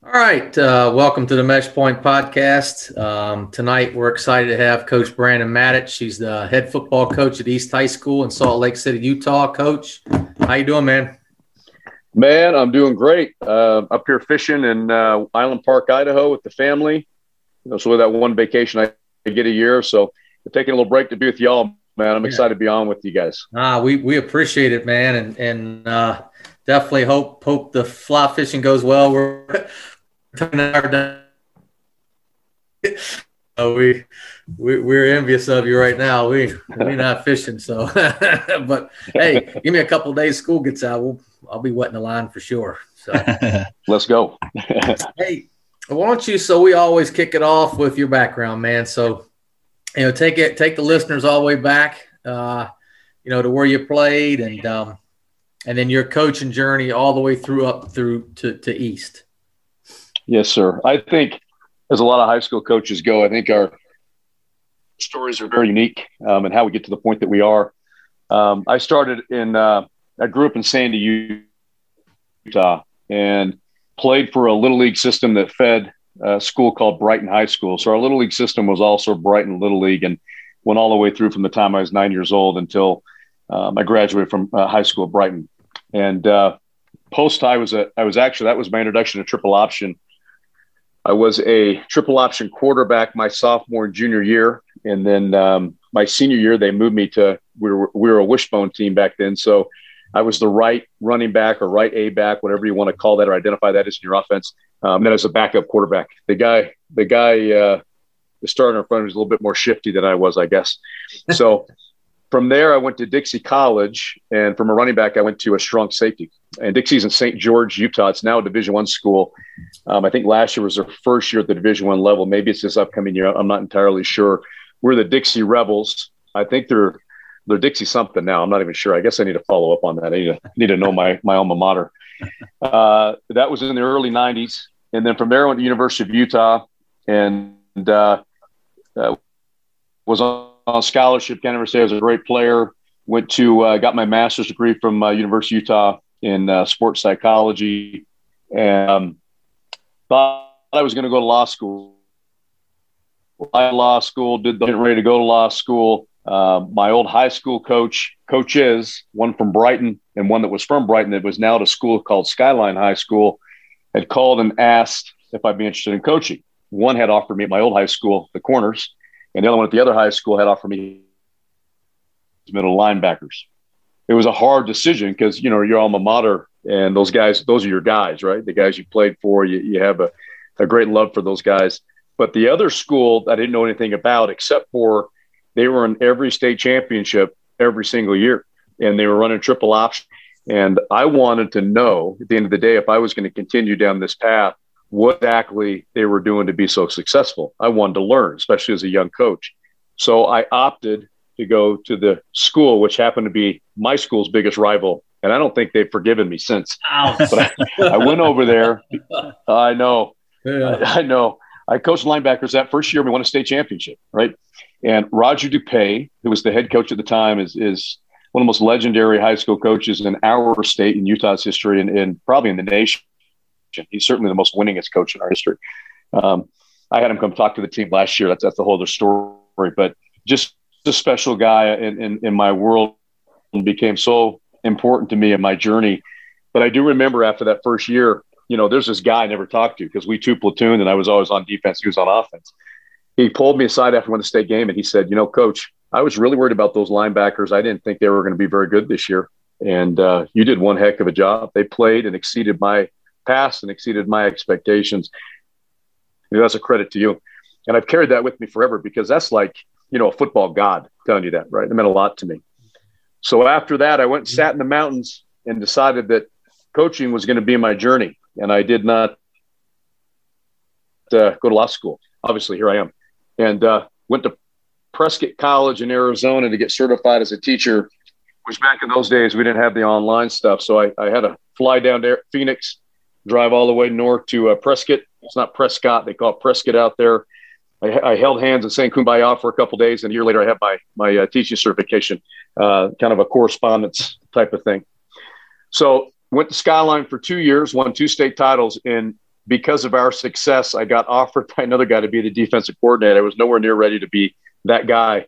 All right. Uh, welcome to the Mesh Point podcast. Um, tonight, we're excited to have Coach Brandon Matich. She's the head football coach at East High School in Salt Lake City, Utah. Coach, how you doing, man? Man, I'm doing great. Uh, up here fishing in uh, Island Park, Idaho, with the family. You know, so with that one vacation I get a year, so taking a little break to be with y'all, man. I'm yeah. excited to be on with you guys. Ah, we we appreciate it, man, and and uh, definitely hope hope the fly fishing goes well. We're uh, we, we we're envious of you right now. We we're not fishing, so but hey, give me a couple days. School gets out, we'll, I'll be wetting the line for sure. So let's go. hey, why don't you? So we always kick it off with your background, man. So you know, take it, take the listeners all the way back, uh, you know, to where you played, and um, and then your coaching journey all the way through up through to, to East. Yes, sir. I think as a lot of high school coaches go, I think our stories are very unique um, and how we get to the point that we are. Um, I started in, uh, I grew up in Sandy, Utah, and played for a little league system that fed a school called Brighton High School. So our little league system was also Brighton Little League and went all the way through from the time I was nine years old until um, I graduated from uh, high school at Brighton. And uh, post I was a I was actually that was my introduction to triple option. I was a triple option quarterback my sophomore and junior year, and then um, my senior year they moved me to we were we were a wishbone team back then, so I was the right running back or right A back, whatever you want to call that or identify that as in your offense. Um, then as a backup quarterback, the guy the guy uh, the starter in front of me was a little bit more shifty than I was, I guess. So from there, I went to Dixie College, and from a running back, I went to a strong safety. And Dixie's in St. George, Utah. It's now a Division One school. Um, I think last year was their first year at the Division One level. Maybe it's this upcoming year. I'm not entirely sure. We're the Dixie Rebels. I think they're they're Dixie something now. I'm not even sure. I guess I need to follow up on that. I need to need to know my my alma mater. Uh, that was in the early '90s, and then from there I went to University of Utah, and uh, uh was on on scholarship. Can't say I was a great player. Went to uh, got my master's degree from uh, University of Utah in uh, sports psychology, and um, thought I was going to go to law school. I law school, did the ready to go to law school. Uh, my old high school coach, coaches, one from Brighton and one that was from Brighton that was now at a school called Skyline High School, had called and asked if I'd be interested in coaching. One had offered me at my old high school, the Corners, and the other one at the other high school had offered me middle linebackers. It was a hard decision because you know your alma mater and those guys, those are your guys, right? The guys you played for, you, you have a, a great love for those guys. But the other school I didn't know anything about except for they were in every state championship every single year, and they were running triple option. And I wanted to know at the end of the day if I was going to continue down this path what exactly they were doing to be so successful. I wanted to learn, especially as a young coach. So I opted to go to the school, which happened to be my school's biggest rival. And I don't think they've forgiven me since. But I, I, went over there. I know. Yeah. I, I, know. I coached linebackers that first year. We won a state championship, right? And Roger DuPaix, who was the head coach at the time, is is one of the most legendary high school coaches in our state in Utah's history and, and probably in the nation. He's certainly the most winningest coach in our history. Um, I had him come talk to the team last year. That's that's the whole other story. But just a special guy in, in, in my world and became so important to me in my journey. But I do remember after that first year, you know, there's this guy I never talked to because we two platooned and I was always on defense. He was on offense. He pulled me aside after one of the state game and he said, you know, coach, I was really worried about those linebackers. I didn't think they were going to be very good this year. And uh, you did one heck of a job. They played and exceeded my and exceeded my expectations. You know, that's a credit to you. And I've carried that with me forever because that's like, you know, a football god telling you that, right? It meant a lot to me. So after that, I went and sat in the mountains and decided that coaching was going to be my journey. And I did not uh, go to law school. Obviously, here I am. And uh, went to Prescott College in Arizona to get certified as a teacher, which back in those days, we didn't have the online stuff. So I, I had to fly down to Phoenix, drive all the way north to uh, Prescott. It's not Prescott; they call it Prescott out there. I, I held hands and sang "Kumbaya" for a couple days, and a year later, I had my my uh, teaching certification, uh, kind of a correspondence type of thing. So went to Skyline for two years, won two state titles, and because of our success, I got offered by another guy to be the defensive coordinator. I was nowhere near ready to be that guy,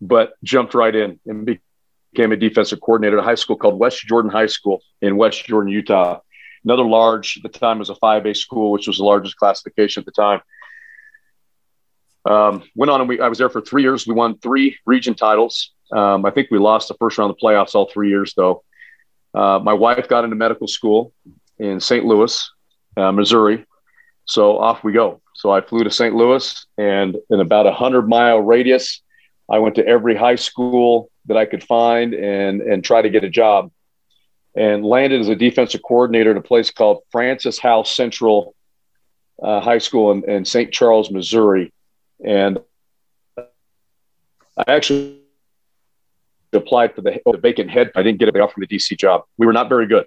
but jumped right in and became a defensive coordinator at a high school called West Jordan High School in West Jordan, Utah. Another large, at the time was a 5A school, which was the largest classification at the time. Um, went on and we, I was there for three years. We won three region titles. Um, I think we lost the first round of the playoffs all three years, though. Uh, my wife got into medical school in St. Louis, uh, Missouri. So off we go. So I flew to St. Louis, and in about a hundred mile radius, I went to every high school that I could find and and try to get a job, and landed as a defensive coordinator at a place called Francis Howell Central uh, High School in, in St. Charles, Missouri, and I actually applied for the, the vacant head. I didn't get it off from the DC job. We were not very good.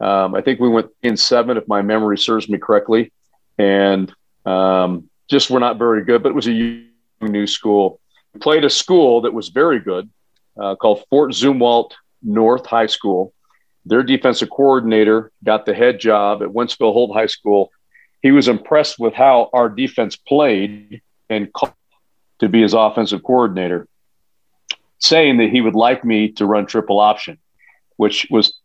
Um, I think we went in seven, if my memory serves me correctly, and um, just were not very good. But it was a new school. We played a school that was very good, uh, called Fort Zumwalt North High School. Their defensive coordinator got the head job at Wentzville Holt High School. He was impressed with how our defense played and called to be his offensive coordinator saying that he would like me to run triple option, which was,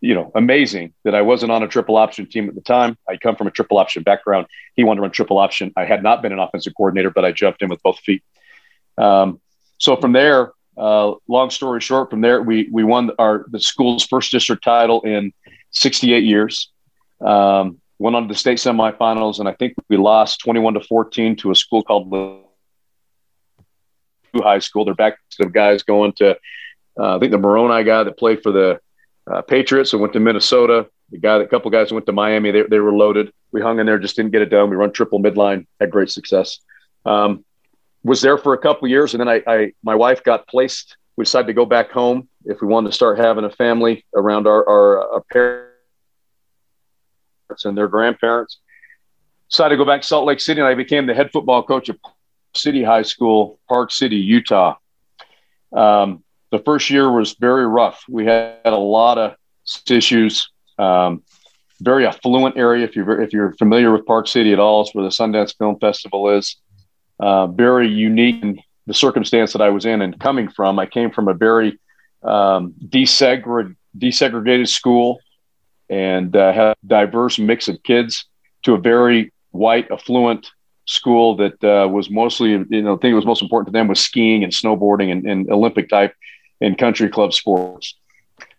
you know, amazing that I wasn't on a triple option team at the time. I come from a triple option background. He wanted to run triple option. I had not been an offensive coordinator, but I jumped in with both feet. Um, so from there, uh, long story short, from there we we won our the school's first district title in 68 years. Um, went on to the state semifinals, and I think we lost 21 to 14 to a school called high school. They're back to the guys going to, uh, I think the Moroni guy that played for the uh, Patriots and went to Minnesota. The guy, a couple guys went to Miami. They, they were loaded. We hung in there, just didn't get it done. We run triple midline, had great success. Um, was there for a couple years, and then I, I, my wife got placed. We decided to go back home if we wanted to start having a family around our, our, our parents and their grandparents. Decided to go back to Salt Lake City, and I became the head football coach of City High School, Park City, Utah. Um, the first year was very rough. We had a lot of issues. Um, very affluent area. If you're if you're familiar with Park City at all, it's where the Sundance Film Festival is. Uh, very unique in the circumstance that I was in and coming from. I came from a very um, desegregated, desegregated school and uh, had a diverse mix of kids to a very white, affluent school that uh, was mostly, you know, the thing that was most important to them was skiing and snowboarding and, and Olympic type and country club sports.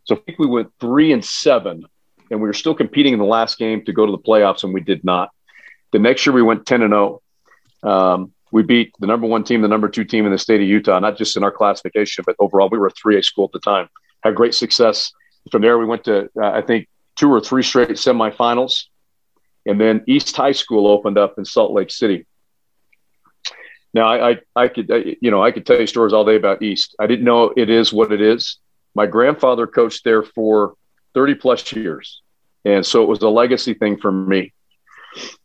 So I think we went three and seven, and we were still competing in the last game to go to the playoffs, and we did not. The next year we went 10 and 0. Um, we beat the number one team, the number two team in the state of Utah, not just in our classification, but overall. We were a 3A school at the time. Had great success. From there, we went to, uh, I think, two or three straight semifinals. And then East High School opened up in Salt Lake City. Now, I, I, I could, I, you know, I could tell you stories all day about East. I didn't know it is what it is. My grandfather coached there for 30 plus years. And so it was a legacy thing for me.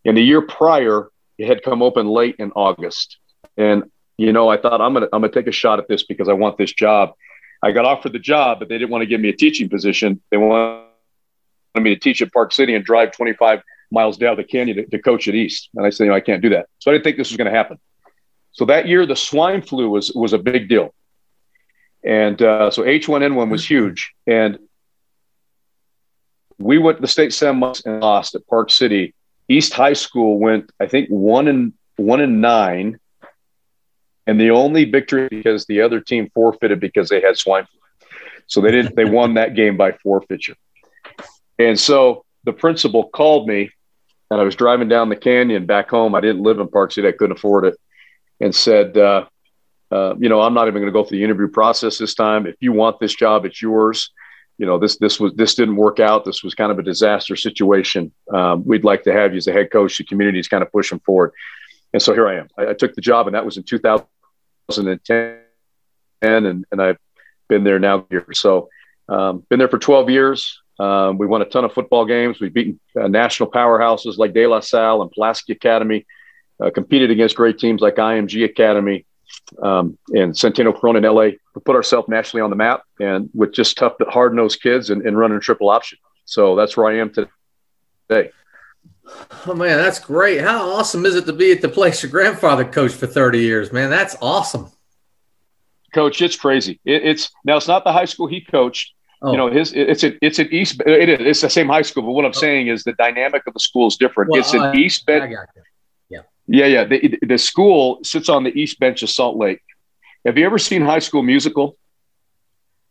And the year prior, it had come open late in August. And, you know, I thought I'm to, I'm to take a shot at this because I want this job. I got offered the job, but they didn't want to give me a teaching position. They wanted me to teach at Park City and drive 25 miles down the canyon to, to coach at East. And I said, you know, I can't do that. So I didn't think this was going to happen. So that year, the swine flu was was a big deal, and uh, so H1N1 was huge. And we went to the state semis and lost at Park City. East High School went, I think, one and one and nine, and the only victory because the other team forfeited because they had swine flu. So they didn't. They won that game by forfeiture. And so the principal called me and I was driving down the canyon back home. I didn't live in Park City. I couldn't afford it. And said, uh, uh, you know, I'm not even going to go through the interview process this time. If you want this job, it's yours. You know, this this was this didn't work out. This was kind of a disaster situation. Um, we'd like to have you as a head coach. The community is kind of pushing forward. And so here I am. I, I took the job, and that was in 2010, and and I've been there now here. So um, been there for 12 years. Um, we won a ton of football games. We've beaten uh, national powerhouses like De La Salle and Pulaski Academy, uh, competed against great teams like IMG Academy um, and Centennial Corona in LA. We put ourselves nationally on the map and with just tough, hard nosed kids and, and running triple option. So that's where I am today. Oh man, that's great! How awesome is it to be at the place your grandfather coached for thirty years, man? That's awesome. Coach, it's crazy. It, it's now it's not the high school he coached. Oh. You know, his it's a, it's an East. It is it's the same high school, but what I'm oh. saying is the dynamic of the school is different. Well, it's an uh, East bench. Yeah, yeah. The, the school sits on the East bench of Salt Lake. Have you ever seen High School Musical?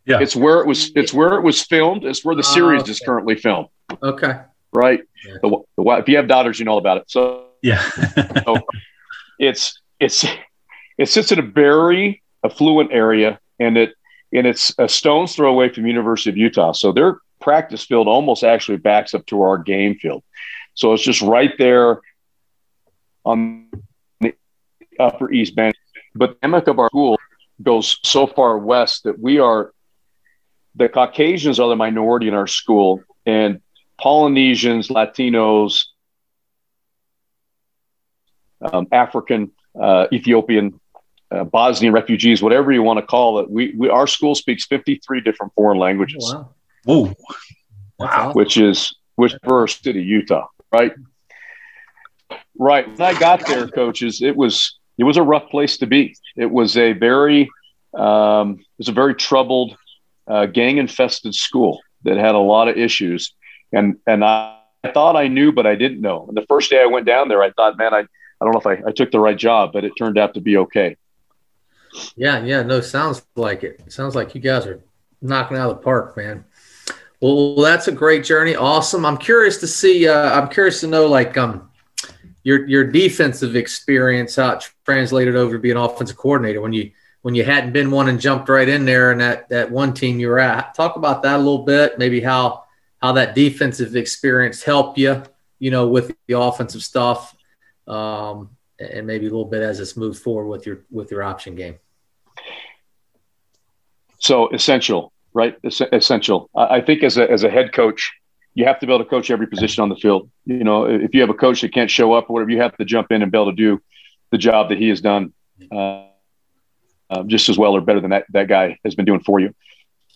Yeah, it's where it was. It's where it was filmed. It's where the ah, series okay. is currently filmed. Okay. Right. Yeah. The, the, if you have daughters, you know about it. So yeah, so it's it's it sits in a very affluent area, and it and it's a stone's throw away from University of Utah. So their practice field almost actually backs up to our game field. So it's just right there on the upper east bench. But the dynamic of our school goes so far west that we are the Caucasians are the minority in our school, and Polynesians, Latinos, um, African, uh, Ethiopian, uh, Bosnian refugees, whatever you want to call it. We, we our school speaks 53 different foreign languages. wow. Whoa. Wow. Which is which first city, Utah, right? Right. When I got there, coaches, it was it was a rough place to be. It was a very um, it was a very troubled, uh, gang infested school that had a lot of issues, and and I, I thought I knew, but I didn't know. And the first day I went down there, I thought, man, I I don't know if I, I took the right job, but it turned out to be okay. Yeah, yeah, no, sounds like it. Sounds like you guys are knocking out of the park, man. Well, that's a great journey. Awesome. I'm curious to see. Uh, I'm curious to know, like, um, your your defensive experience, how it translated over to be an offensive coordinator when you when you hadn't been one and jumped right in there and that that one team you were at. Talk about that a little bit. Maybe how how that defensive experience helped you, you know, with the offensive stuff. Um, and maybe a little bit as it's moved forward with your with your option game. So essential, right? Es- essential. I think as a as a head coach, you have to be able to coach every position on the field. You know, if you have a coach that can't show up or whatever, you have to jump in and be able to do the job that he has done uh, uh, just as well or better than that that guy has been doing for you.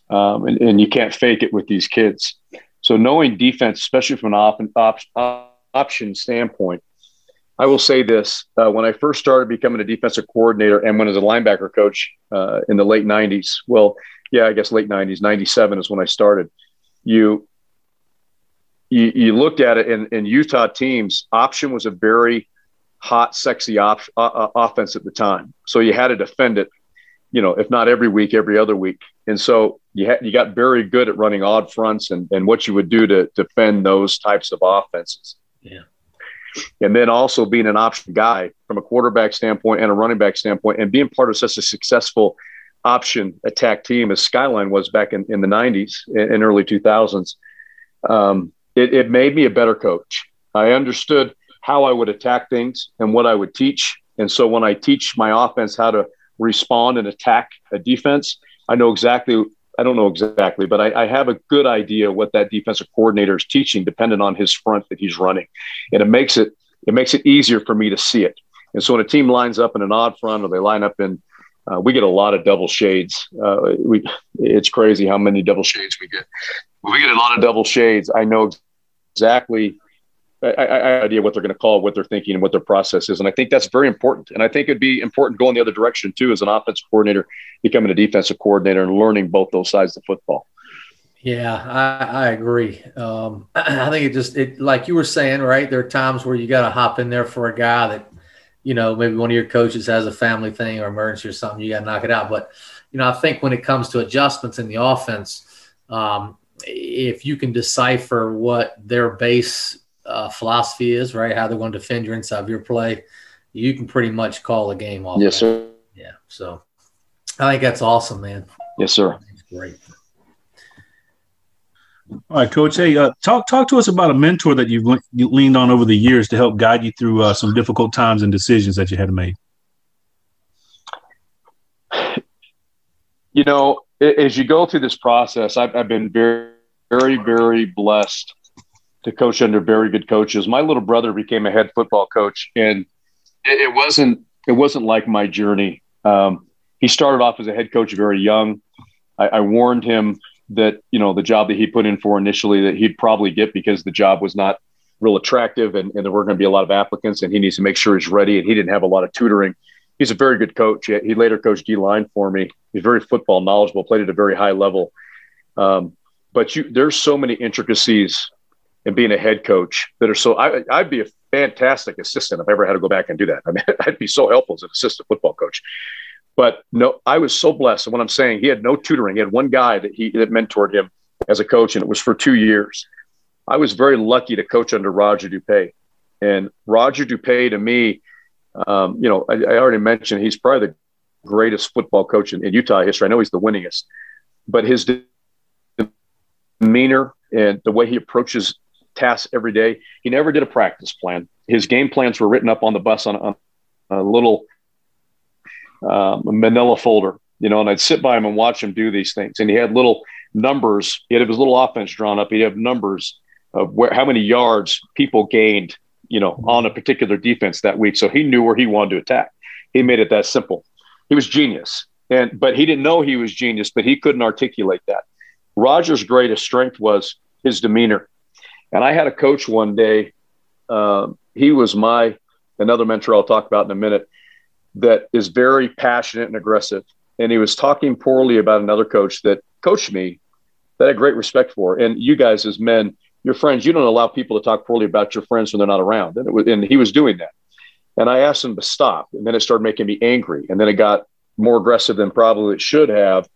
Um, and, and you can't fake it with these kids. So knowing defense, especially from an op- op- option standpoint, I will say this: uh, when I first started becoming a defensive coordinator, and when as a linebacker coach uh, in the late '90s, well, yeah, I guess late '90s, '97 is when I started. You you, you looked at it, and, in Utah teams, option was a very hot, sexy op- uh, uh, offense at the time. So you had to defend it, you know, if not every week, every other week. And so you had you got very good at running odd fronts and, and what you would do to defend those types of offenses. Yeah and then also being an option guy from a quarterback standpoint and a running back standpoint, and being part of such a successful option attack team as Skyline was back in, in the 90s and early 2000s, um, it, it made me a better coach. I understood how I would attack things and what I would teach. And so when I teach my offense how to respond and attack a defense, I know exactly I don't know exactly, but I, I, have a good idea what that defensive coordinator is teaching, depending on his front that he's running, and it makes it it makes it easier for me to see it. And so when a team lines up in an odd front or they line up in, uh, we get a lot of double shades. Uh, we it's crazy how many double shades we get. We get a lot of double shades, I know exactly I, I, I idea what they're going to call, what they're thinking, and what their process is. And I think that's very important. And I think it'd be important going the other direction too, as an offensive coordinator, becoming a defensive coordinator and learning both those sides of football. Yeah, I, I agree. Um, I think it just it like you were saying, right? There are times where you got to hop in there for a guy that, you know, maybe one of your coaches has a family thing or emergency or something. You got to knock it out. But you know, I think when it comes to adjustments in the offense, um, if you can decipher what their base uh, philosophy is, right? How they're going to defend your inside of your play, you can pretty much call the game off. Yes, sir. Yeah. So I think that's awesome, man. Yes, sir. That's great. All right, Coach. Hey, uh, talk talk to us about a mentor that you've le- you leaned on over the years to help guide you through uh, some difficult times and decisions that you had to make. You know, as you go through this process, I've, I've been very, very, very blessed to coach under very good coaches. My little brother became a head football coach, and it, it wasn't it wasn't like my journey. Um, he started off as a head coach very young. I, I, warned him that you know the job that he put in for initially that he'd probably get because the job was not real attractive and, and there were going to be a lot of applicants and he needs to make sure he's ready. And he didn't have a lot of tutoring. He's a very good coach. He later coached D line for me. He's very football knowledgeable, played at a very high level. Um, but you, there's so many intricacies in being a head coach that are so, I, I'd be a fantastic assistant if I ever had to go back and do that. I mean, I'd be so helpful as an assistant football coach. But no, I was so blessed. And what I'm saying, he had no tutoring. He had one guy that he that mentored him as a coach, and it was for two years. I was very lucky to coach under Roger DuPaix. And Roger DuPaix to me, um, you know, I, I, already mentioned he's probably the greatest football coach in, in, Utah history. I know he's the winningest, but his demeanor and the way he approaches tasks every day, he never did a practice plan. His game plans were written up on the bus on, on a little um, manila folder, you know, and I'd sit by him and watch him do these things. And he had little numbers. He had his little offense drawn up. He'd have numbers of where how many yards people gained, you know, on a particular defense that week. So he knew where he wanted to attack. He made it that simple. He was genius. And but he didn't know he was genius, but he couldn't articulate that. Roger's greatest strength was his demeanor. And I had a coach one day. Uh, he was my another mentor I'll talk about in a minute that is very passionate and aggressive. And he was talking poorly about another coach that coached me that I had great respect for. And you guys, as men, your friends, you don't allow people to talk poorly about your friends when they're not around. And, was, and he was doing that. And I asked him to stop. And then it started making me angry. And then it got more aggressive than probably it should have.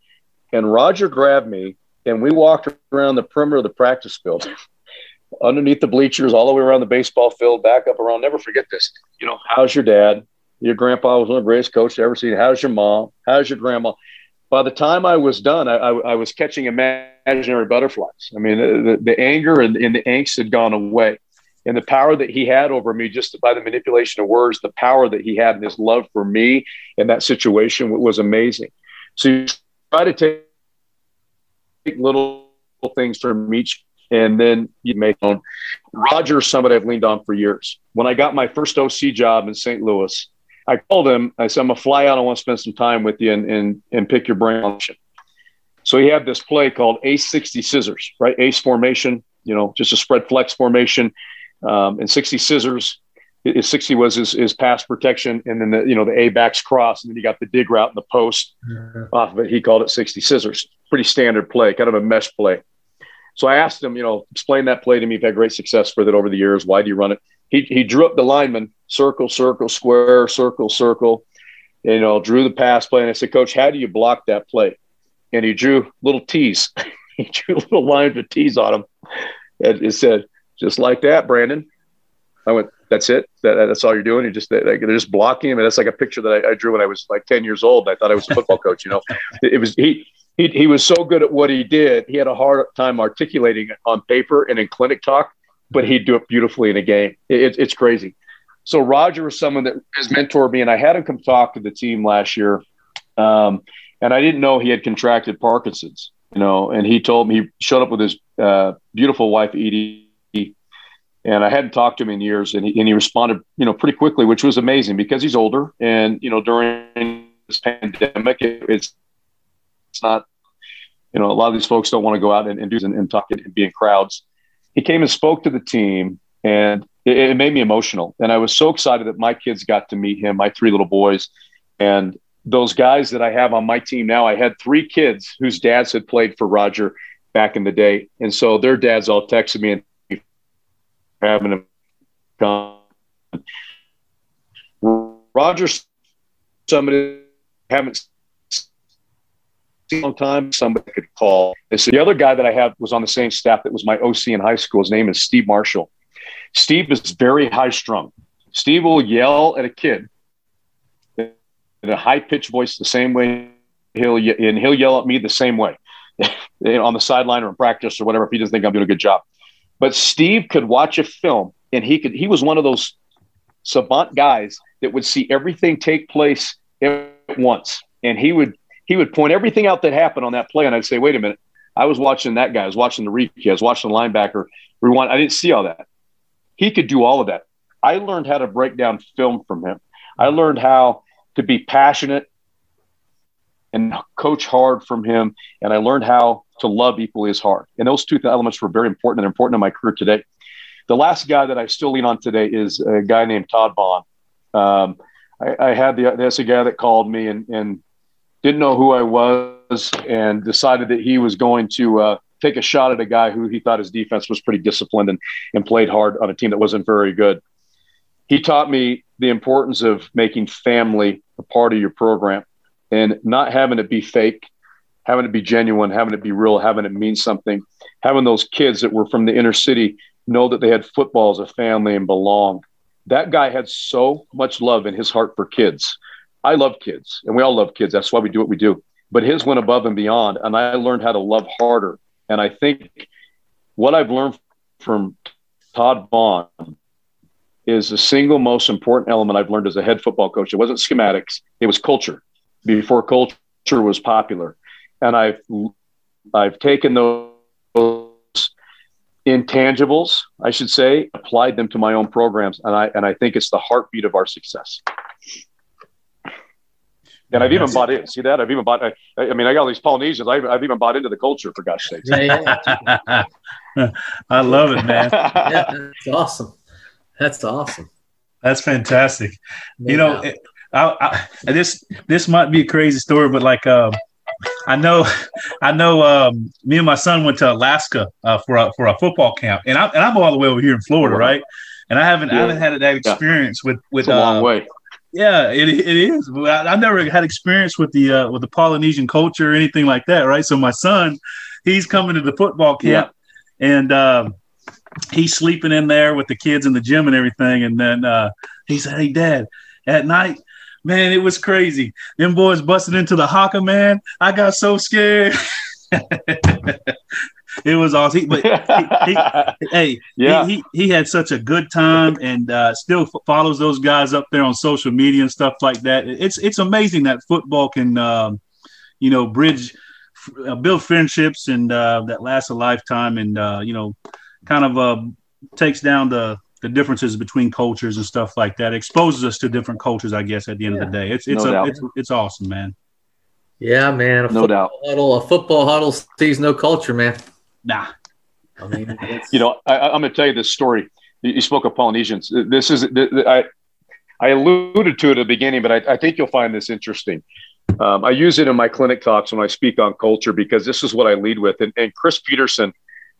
And Roger grabbed me and we walked around the perimeter of the practice field, underneath the bleachers, all the way around the baseball field, back up around. Never forget this. You know, how's your dad? Your grandpa was one of the greatest coaches I've ever seen. How's your mom? How's your grandma? By the time I was done, I, I, I was catching imaginary butterflies. I mean, the, the anger and, and the angst had gone away. And the power that he had over me, just by the manipulation of words, the power that he had and his love for me in that situation was amazing. So you try to take little things from each and then you make on. Roger's somebody I've leaned on for years. When I got my first OC job in St. Louis, I called him. I said, I'm to fly out. I want to spend some time with you and, and, and pick your brain. So he had this play called Ace 60 Scissors, right? Ace formation, you know, just a spread flex formation. Um, and 60 Scissors, his 60 was his, his pass protection. And then the, you know, the A backs cross. And then you got the dig route and the post mm-hmm. off of it. He called it 60 Scissors. Pretty standard play, kind of a mesh play. So I asked him, you know, explain that play to me. You've had great success with it over the years. Why do you run it? He, he drew up the lineman circle, circle, square, circle, circle. and, You know, drew the pass play. And I said, Coach, how do you block that play? And he drew little T's. he drew little lines with T's on him And it said, just like that, Brandon. I went, that's it. That, that's all you're doing. You're just they're just blocking him. And that's like a picture that I, I, drew when I was like 10 years old. I thought I was a football coach. You know, it, it was he, he he was so good at what he did. He had a hard time articulating it on paper and in clinic talk, but he'd do it beautifully in a game. It, it's crazy. So Roger was someone that has mentored me, and I had him come talk to the team last year, um, and I didn't know he had contracted Parkinson's. You know, and he told me he showed up with his uh, beautiful wife Edie, and I hadn't talked to him in years, and he, and he responded, you know, pretty quickly, which was amazing because he's older, and you know, during this pandemic, it, it's it's not, you know, a lot of these folks don't want to go out and, and do and, and talk and be in crowds. He came and spoke to the team, and it, it made me emotional. And I was so excited that my kids got to meet him, my three little boys. And those guys that I have on my team now, I had three kids whose dads had played for Roger back in the day. And so their dads all texted me and having him come. Roger, somebody haven't seen a long time, somebody could call. The other guy that I have was on the same staff that was my OC in high school. His name is Steve Marshall. Steve is very high strung. Steve will yell at a kid in a high pitched voice the same way he'll and he'll yell at me the same way on the sideline or in practice or whatever if he doesn't think I'm doing a good job. But Steve could watch a film and he could he was one of those savant guys that would see everything take place at once. And he would he would point everything out that happened on that play and I'd say wait a minute. I was watching that guy. I was watching the replay I was watching the linebacker rewind. I didn't see all that. He could do all of that. I learned how to break down film from him. I learned how to be passionate and coach hard from him. And I learned how to love equally as hard. And those two elements were very important and important in my career today. The last guy that I still lean on today is a guy named Todd Vaughn. Um, I, I, had the that's a guy that called me and, and didn't know who I was and decided that he was going to uh, take a shot at a guy who he thought his defense was pretty disciplined and, and played hard on a team that wasn't very good. He taught me the importance of making family a part of your program and not having it be fake, having it be genuine, having it be real, having it mean something, having those kids that were from the inner city know that they had football as a family and belong. That guy had so much love in his heart for kids. I love kids, and we all love kids. That's why we do what we do. But his went above and beyond, and I learned how to love harder. And I think what I've learned from Todd Vaughn is the single most important element I've learned as a head football coach. It wasn't schematics, it was culture before culture was popular. And I've I've taken those intangibles, I should say, applied them to my own programs, and I and I think it's the heartbeat of our success. And I've even bought in. See that? I've even bought. I, I mean, I got all these Polynesians. I've, I've even bought into the culture for gosh sakes. Yeah, yeah. I love it, man. yeah, that's awesome. That's awesome. That's fantastic. No you know, it, I, I, this this might be a crazy story, but like um, I know, I know. Um, me and my son went to Alaska uh, for a, for a football camp, and I'm and I'm all the way over here in Florida, right? And I haven't yeah. I haven't had that experience yeah. with with it's a long uh, way. Yeah, it, it is. I, I never had experience with the uh, with the Polynesian culture or anything like that, right? So my son, he's coming to the football camp, yeah. and um, he's sleeping in there with the kids in the gym and everything. And then uh, he said, "Hey, Dad, at night man, it was crazy. Them boys busted into the haka, man. I got so scared. it was awesome. He, but he, he, hey, yeah. he, he, had such a good time and uh, still follows those guys up there on social media and stuff like that. It's it's amazing that football can, um, you know, bridge, uh, build friendships and uh, that lasts a lifetime, and uh, you know, kind of uh, takes down the the differences between cultures and stuff like that. Exposes us to different cultures, I guess. At the end yeah. of the day, it's it's no a, it's it's awesome, man. Yeah, man. A no doubt. Huddle, a football huddle sees no culture, man. Nah. I mean, you know, I, am going to tell you this story. You spoke of Polynesians. This is I I alluded to it at the beginning, but I, I think you'll find this interesting. Um, I use it in my clinic talks when I speak on culture because this is what I lead with. And, and Chris Petersen,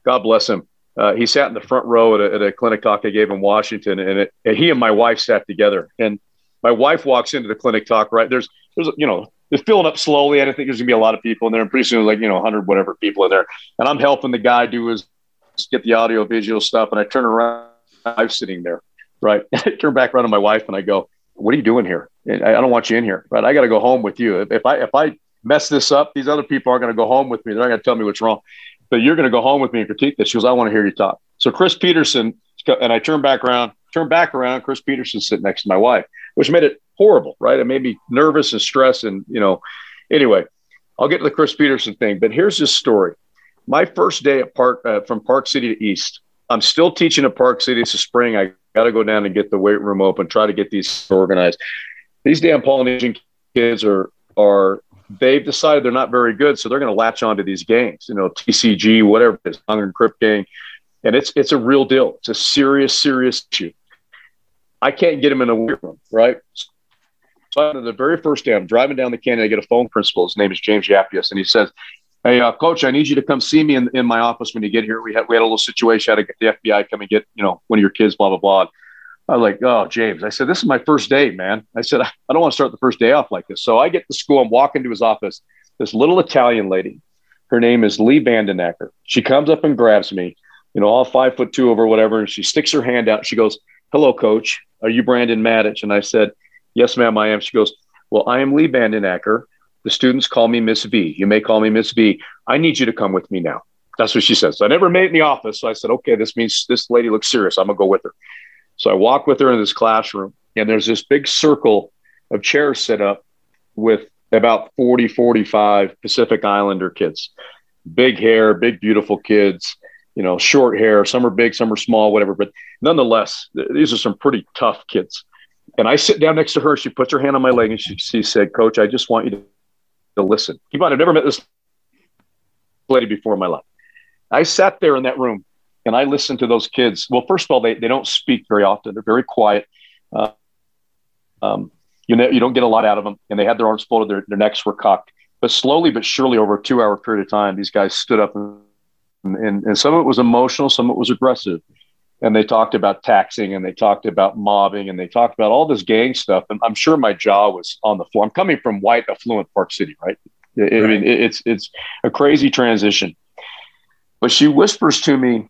God bless him, uh, he sat in the front row at a, at a, clinic talk I gave in Washington, and, it, and he and my wife sat together. And my wife walks into the clinic talk. Right there's there's you know it's filling up slowly. I don't think there's gonna be a lot of people in there. And pretty soon, like you know, 100 whatever people in there. And I'm helping the guy do his get the audio visual stuff. And I turn around, I'm sitting there. Right, I turn back around to my wife and I go, "What are you doing here? I don't want you in here. Right, I got to go home with you. If I if I mess this up, these other people aren't going to go home with me. They're not going to tell me what's wrong but you're going to go home with me and critique this. She goes, I want to hear you talk. So Chris Petersen, and I turn back around, turn back around. Chris Petersen sitting next to my wife, which made it horrible, right? It made me nervous and stressed. And, you know, anyway, I'll get to the Chris Petersen thing, but here's this story. My first day at Park, uh, from Park City to East, I'm still teaching at Park City. It's a spring. I got to go down and get the weight room open, try to get these organized. These damn Polynesian kids are, are they've decided they're not very good, so they're going to latch onto these gangs, you know, TCG, whatever it is, Tongan Crip gang, and it's it's a real deal. It's a serious, serious issue. I can't get them in a weight room, right? So the very first day, I'm driving down the canyon. I get a phone principal. His name is James Yappius, and he says, "Hey, uh, coach, I need you to come see me in, in my office when you get here. We had we had a little situation. I had to get the FBI come and get you know one of your kids, blah blah blah." I was like, oh, James. I said, this is my first day, man. I said, I don't want to start the first day off like this. So I get to school. I'm walking to his office. This little Italian lady, her name is Lee Vandenacker. She comes up and grabs me, you know, all five foot two over whatever. And she sticks her hand out. She goes, hello, coach. Are you Brandon Matich? And I said, yes, ma'am, I am. She goes, well, I am Lee Vandenacker. The students call me Miss V. You may call me Miss V. I need you to come with me now. That's what she says. So I never made it in the office. So I said, okay, this means this lady looks serious. I'm going to go with her. So I walk with her in this classroom, and there's this big circle of chairs set up with about 40, 45 Pacific Islander kids. Big hair, big, beautiful kids, you know, short hair. Some are big, some are small, whatever. But nonetheless, these are some pretty tough kids. And I sit down next to her. She puts her hand on my leg and she, she said, Coach, I just want you to, to listen. Keep on, I've never met this lady before in my life. I sat there in that room and I listen to those kids. Well, first of all, they, they don't speak very often. They're very quiet. Uh, um, you know, you don't get a lot out of them, and they had their arms folded, their, their necks were cocked. But slowly but surely, over a two-hour period of time, these guys stood up, and, and, and some of it was emotional, some of it was aggressive. And they talked about taxing, and they talked about mobbing, and they talked about all this gang stuff. And I'm sure my jaw was on the floor. I'm coming from white, affluent Park City, right? I, right. I mean, it's it's a crazy transition. But she whispers to me,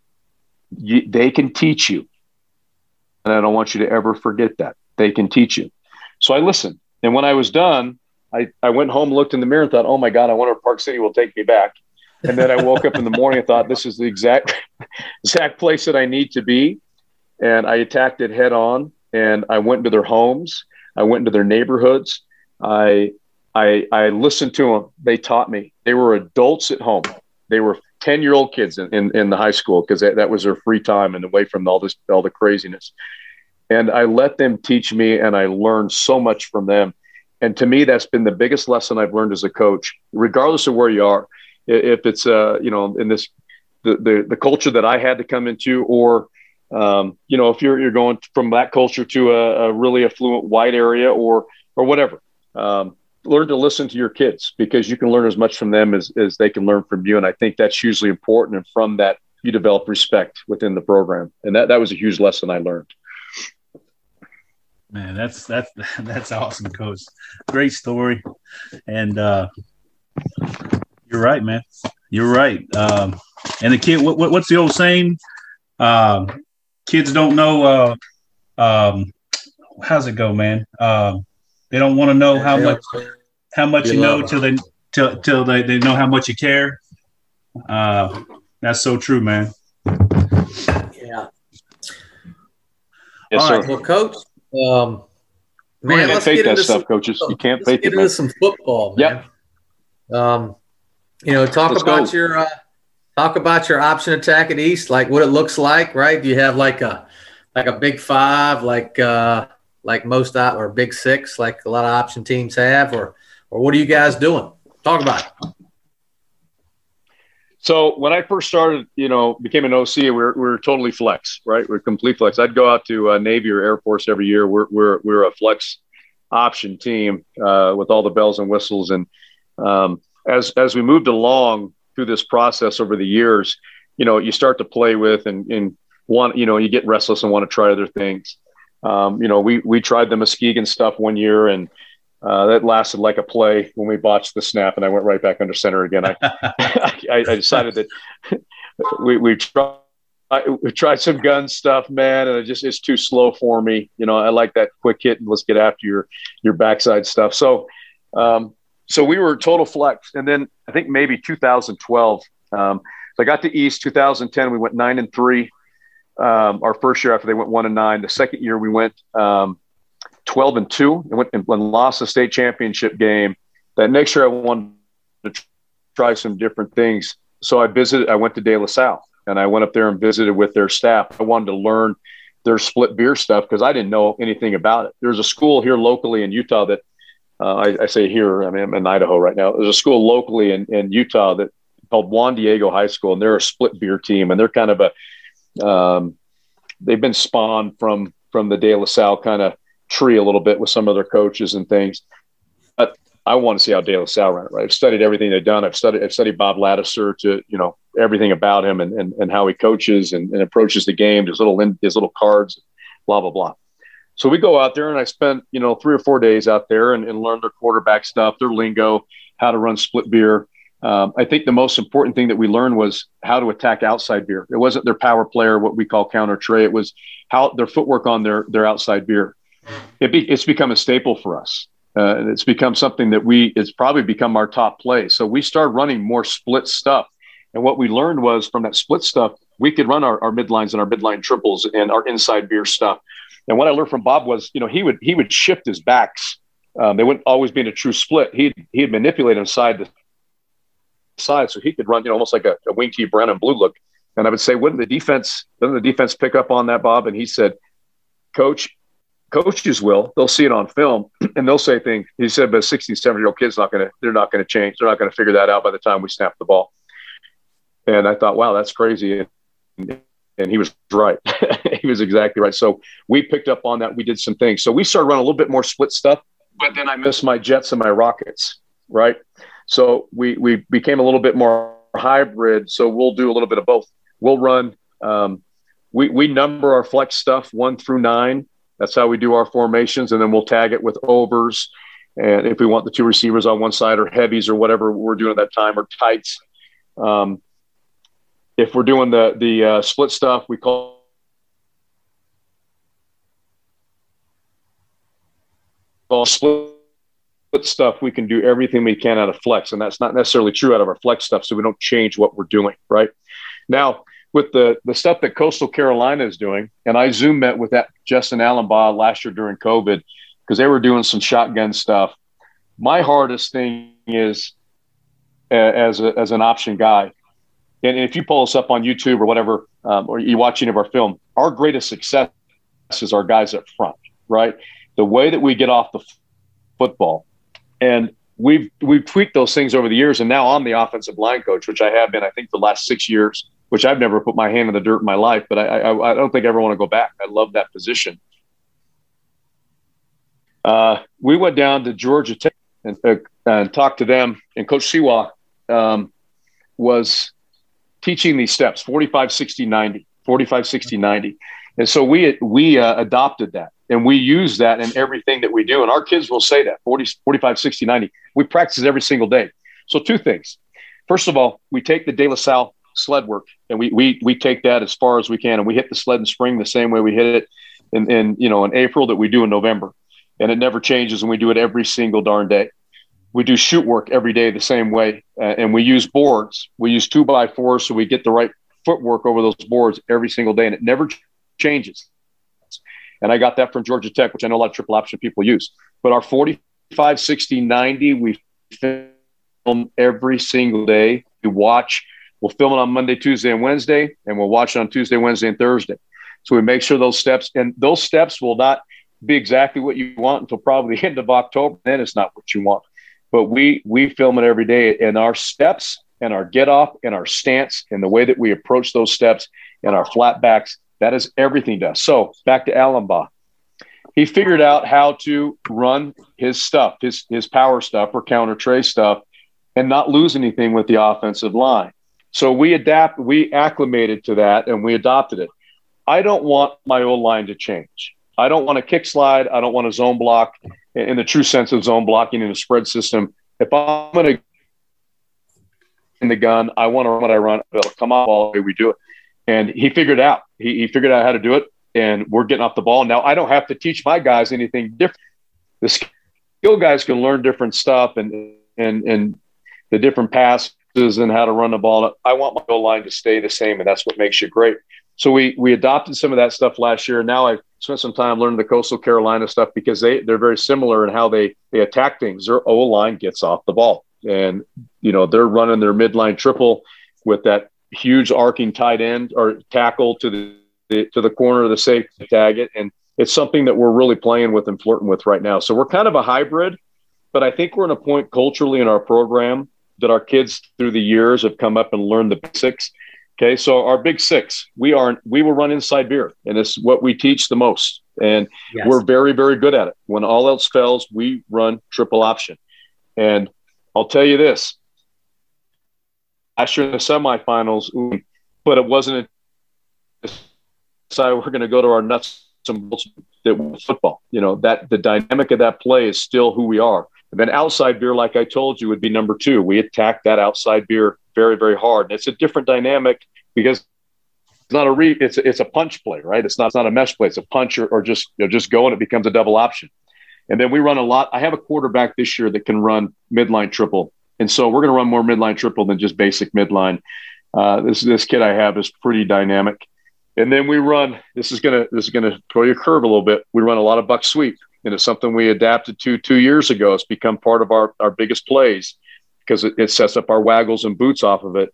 "They can teach you," and I don't want you to ever forget that they can teach you. So I listened. And when I was done, I, I went home, looked in the mirror, and thought, oh my God, I wonder if Park City will take me back. And then I woke up in the morning and thought, this is the exact exact place that I need to be. And I attacked it head on. And I went into their homes. I went into their neighborhoods. I I I listened to them. They taught me. They were adults at home. They were 10 year old kids in, in, in, the high school because that, that was their free time and away from all this all the craziness and I let them teach me, and I learned so much from them. And to me, that's been the biggest lesson I've learned as a coach, regardless of where you are. If it's uh, you know, in this the, the the culture that I had to come into, or um, you know, if you're you're going from that culture to a, a really affluent white area, or or whatever. Um, learn to listen to your kids because you can learn as much from them as, as they can learn from you. And I think that's hugely important. And from that, you develop respect within the program. And that, that was a huge lesson I learned. Man, that's that's that's awesome, coach. Great story, and uh, you're right, man. You're right. Um, and the kid, what, what's the old saying? Um, kids don't know. Uh, um, how's it go, man? Um, they don't want to know how much how much you know till they till till they, they know how much you care. Uh, that's so true, man. Yeah. Yes, All sir. Right, well, coach, um, man, you can't fake that stuff, some, coaches. You can't fake get it. Get into some football, man. Yep. Um, you know, talk let's about go. your uh, talk about your option attack at East, like what it looks like, right? Do you have like a like a big five, like uh, like most or big six, like a lot of option teams have, or or what are you guys doing? Talk about it. So when I first started, you know, became an OC, we we're, we're totally flex, right? We're complete flex. I'd go out to uh, Navy or Air Force every year. We're, we're, we're a flex option team uh, with all the bells and whistles. And um, as, as we moved along through this process over the years, you know, you start to play with and, and want, you know, you get restless and want to try other things. Um, you know, we, we tried the Muskegon stuff one year and uh, that lasted like a play when we botched the snap, and I went right back under center again. I, I, I, decided that we we tried we tried some gun stuff, man, and it just it's too slow for me. You know, I like that quick hit and let's get after your your backside stuff. So, um, so we were total flex, and then I think maybe 2012. Um, so I got to East 2010. We went nine and three. Um, our first year after they went one and nine. The second year we went um, 12 and 2 and went and lost the state championship game. That next year I wanted to try some different things. So I visited, I went to De La Salle and I went up there and visited with their staff. I wanted to learn their split veer stuff because I didn't know anything about it. There's a school here locally in Utah that uh, I, I, say here, I mean, I'm in Idaho right now. There's a school locally in, in Utah that called Juan Diego High School, and they're a split veer team, and they're kind of a, um, they've been spawned from from the De La Salle kind of tree a little bit with some other coaches and things. But I want to see how De La Salle ran it. Right, I've studied everything they've done. I've studied I've studied Bob Ladouceur to you know everything about him and and, and how he coaches and, and approaches the game. His little his little cards, blah blah blah. So we go out there and I spent you know three or four days out there and, and learned their quarterback stuff, their lingo, how to run split veer. Um, I think the most important thing that we learned was how to attack outside veer. It wasn't their power player, what we call counter trey. It was how their footwork on their their outside veer it be, it's become a staple for us. Uh, and it's become something that we it's probably become our top play. So we started running more split stuff. And what we learned was from that split stuff, we could run our, our midlines and our midline triples and our inside veer stuff. And what I learned from Bob was, you know, he would he would shift his backs. Um, they wouldn't always be in a true split. He'd he'd manipulate them side to side, so he could run, you know, almost like a, a wing T brown and blue look. And I would say, wouldn't the defense doesn't the defense pick up on that, Bob? And he said, Coach, coaches will they'll see it on film and they'll say things he said but 60 70 year old kids not to they're not to change they're not to figure that out by the time we snap the ball and i thought wow that's crazy and and he was right. he was exactly right. So we picked up on that. We did some things. So we started running a little bit more split stuff, but then I missed my jets and my rockets, right? So we we became a little bit more hybrid. So we'll do a little bit of both. We'll run. Um, we we number our flex stuff one through nine. That's how we do our formations, and then we'll tag it with overs. And if we want the two receivers on one side or heavies or whatever we're doing at that time or tights. Um, if we're doing the the uh, split stuff, we call split stuff. We can do everything we can out of flex, and that's not necessarily true out of our flex stuff. So we don't change what we're doing. Right now, with the the stuff that Coastal Carolina is doing, and I Zoom met with that Justin Allenbaugh last year during COVID because they were doing some shotgun stuff. My hardest thing is as a, as an option guy and if you pull us up on YouTube or whatever, um, or you watch any of our film, our greatest success is our guys up front, right? The way that we get off the f- football, and we've we've tweaked those things over the years. And now I'm the offensive line coach, which I have been, I think, the last six years. Which I've never put my hand in the dirt in my life, but I, I, I don't think I ever want to go back. I love that position. Uh, we went down to Georgia Tech and, uh, and talked to them, and Coach Sewak um, was teaching these steps 45 60 90 45 60 90 and so we we uh, adopted that and we use that in everything that we do. And our kids will say that 40 45 60 90 we practice every single day. So two things. First of all we take the de la salle sled work and we we we take that as far as we can and we hit the sled in spring the same way we hit it in, in you know in april that we do in november. And it never changes and we do it every single darn day. We do chute work every day the same way, uh, and we use boards. We use two by fours so we get the right footwork over those boards every single day, and it never changes. And I got that from Georgia Tech, which I know a lot of triple option people use. But our 45, 60, 90, we film every single day. We watch. We'll film it on Monday, Tuesday, and Wednesday, and we'll watch it on Tuesday, Wednesday, and Thursday. So we make sure those steps, and those steps will not be exactly what you want until probably the end of October. Then it's not what you want but we we film it every day and our steps and our get off and our stance and the way that we approach those steps and our flat backs that is everything to us so back to allenbaugh he figured out how to run his stuff his his power stuff or counter trey stuff and not lose anything with the offensive line so we adapt we acclimated to that and we adopted it i don't want my old line to change I don't want a kick slide. I don't want a zone block in the true sense of zone blocking in a spread system. If I'm going to in the gun, I want to run what I run. It'll come off all the way we do it. And he figured out. He, he figured out how to do it, and we're getting off the ball now. I don't have to teach my guys anything different. The skill guys can learn different stuff and and and the different passes and how to run the ball. I want my goal line to stay the same, and that's what makes you great. So we we adopted some of that stuff last year. And now I spent some time learning the Coastal Carolina stuff because they they're very similar in how they they attack things. Their O line gets off the ball, and you know they're running their midline triple with that huge arcing tight end or tackle to the, the to the corner of the safety tag it, and it's something that we're really playing with and flirting with right now. So we're kind of a hybrid, but I think we're in a point culturally in our program that our kids through the years have come up and learned the basics Okay, so our big six, we are we will run inside veer, and it's what we teach the most, and yes. we're very very good at it. When all else fails, we run triple option, and I'll tell you this: last year in the semifinals, but it wasn't. So we're going to go to our nuts and bolts that football. You know that the dynamic of that play is still who we are. And then outside veer, like I told you, would be number two. We attack that outside veer very, very hard. And it's a different dynamic because it's not a re it's it's a punch play, right? It's not it's not a mesh play. It's a punch or, or just you know, just go and it becomes a double option. And then we run a lot. I have a quarterback this year that can run midline triple, and so we're going to run more midline triple than just basic midline. Uh, this this kid I have is pretty dynamic. And then we run. This is gonna this is gonna throw you a curve a little bit. We run a lot of buck sweep, and it's something we adapted to two years ago. It's become part of our our biggest plays because it, it, sets up our waggles and boots off of it.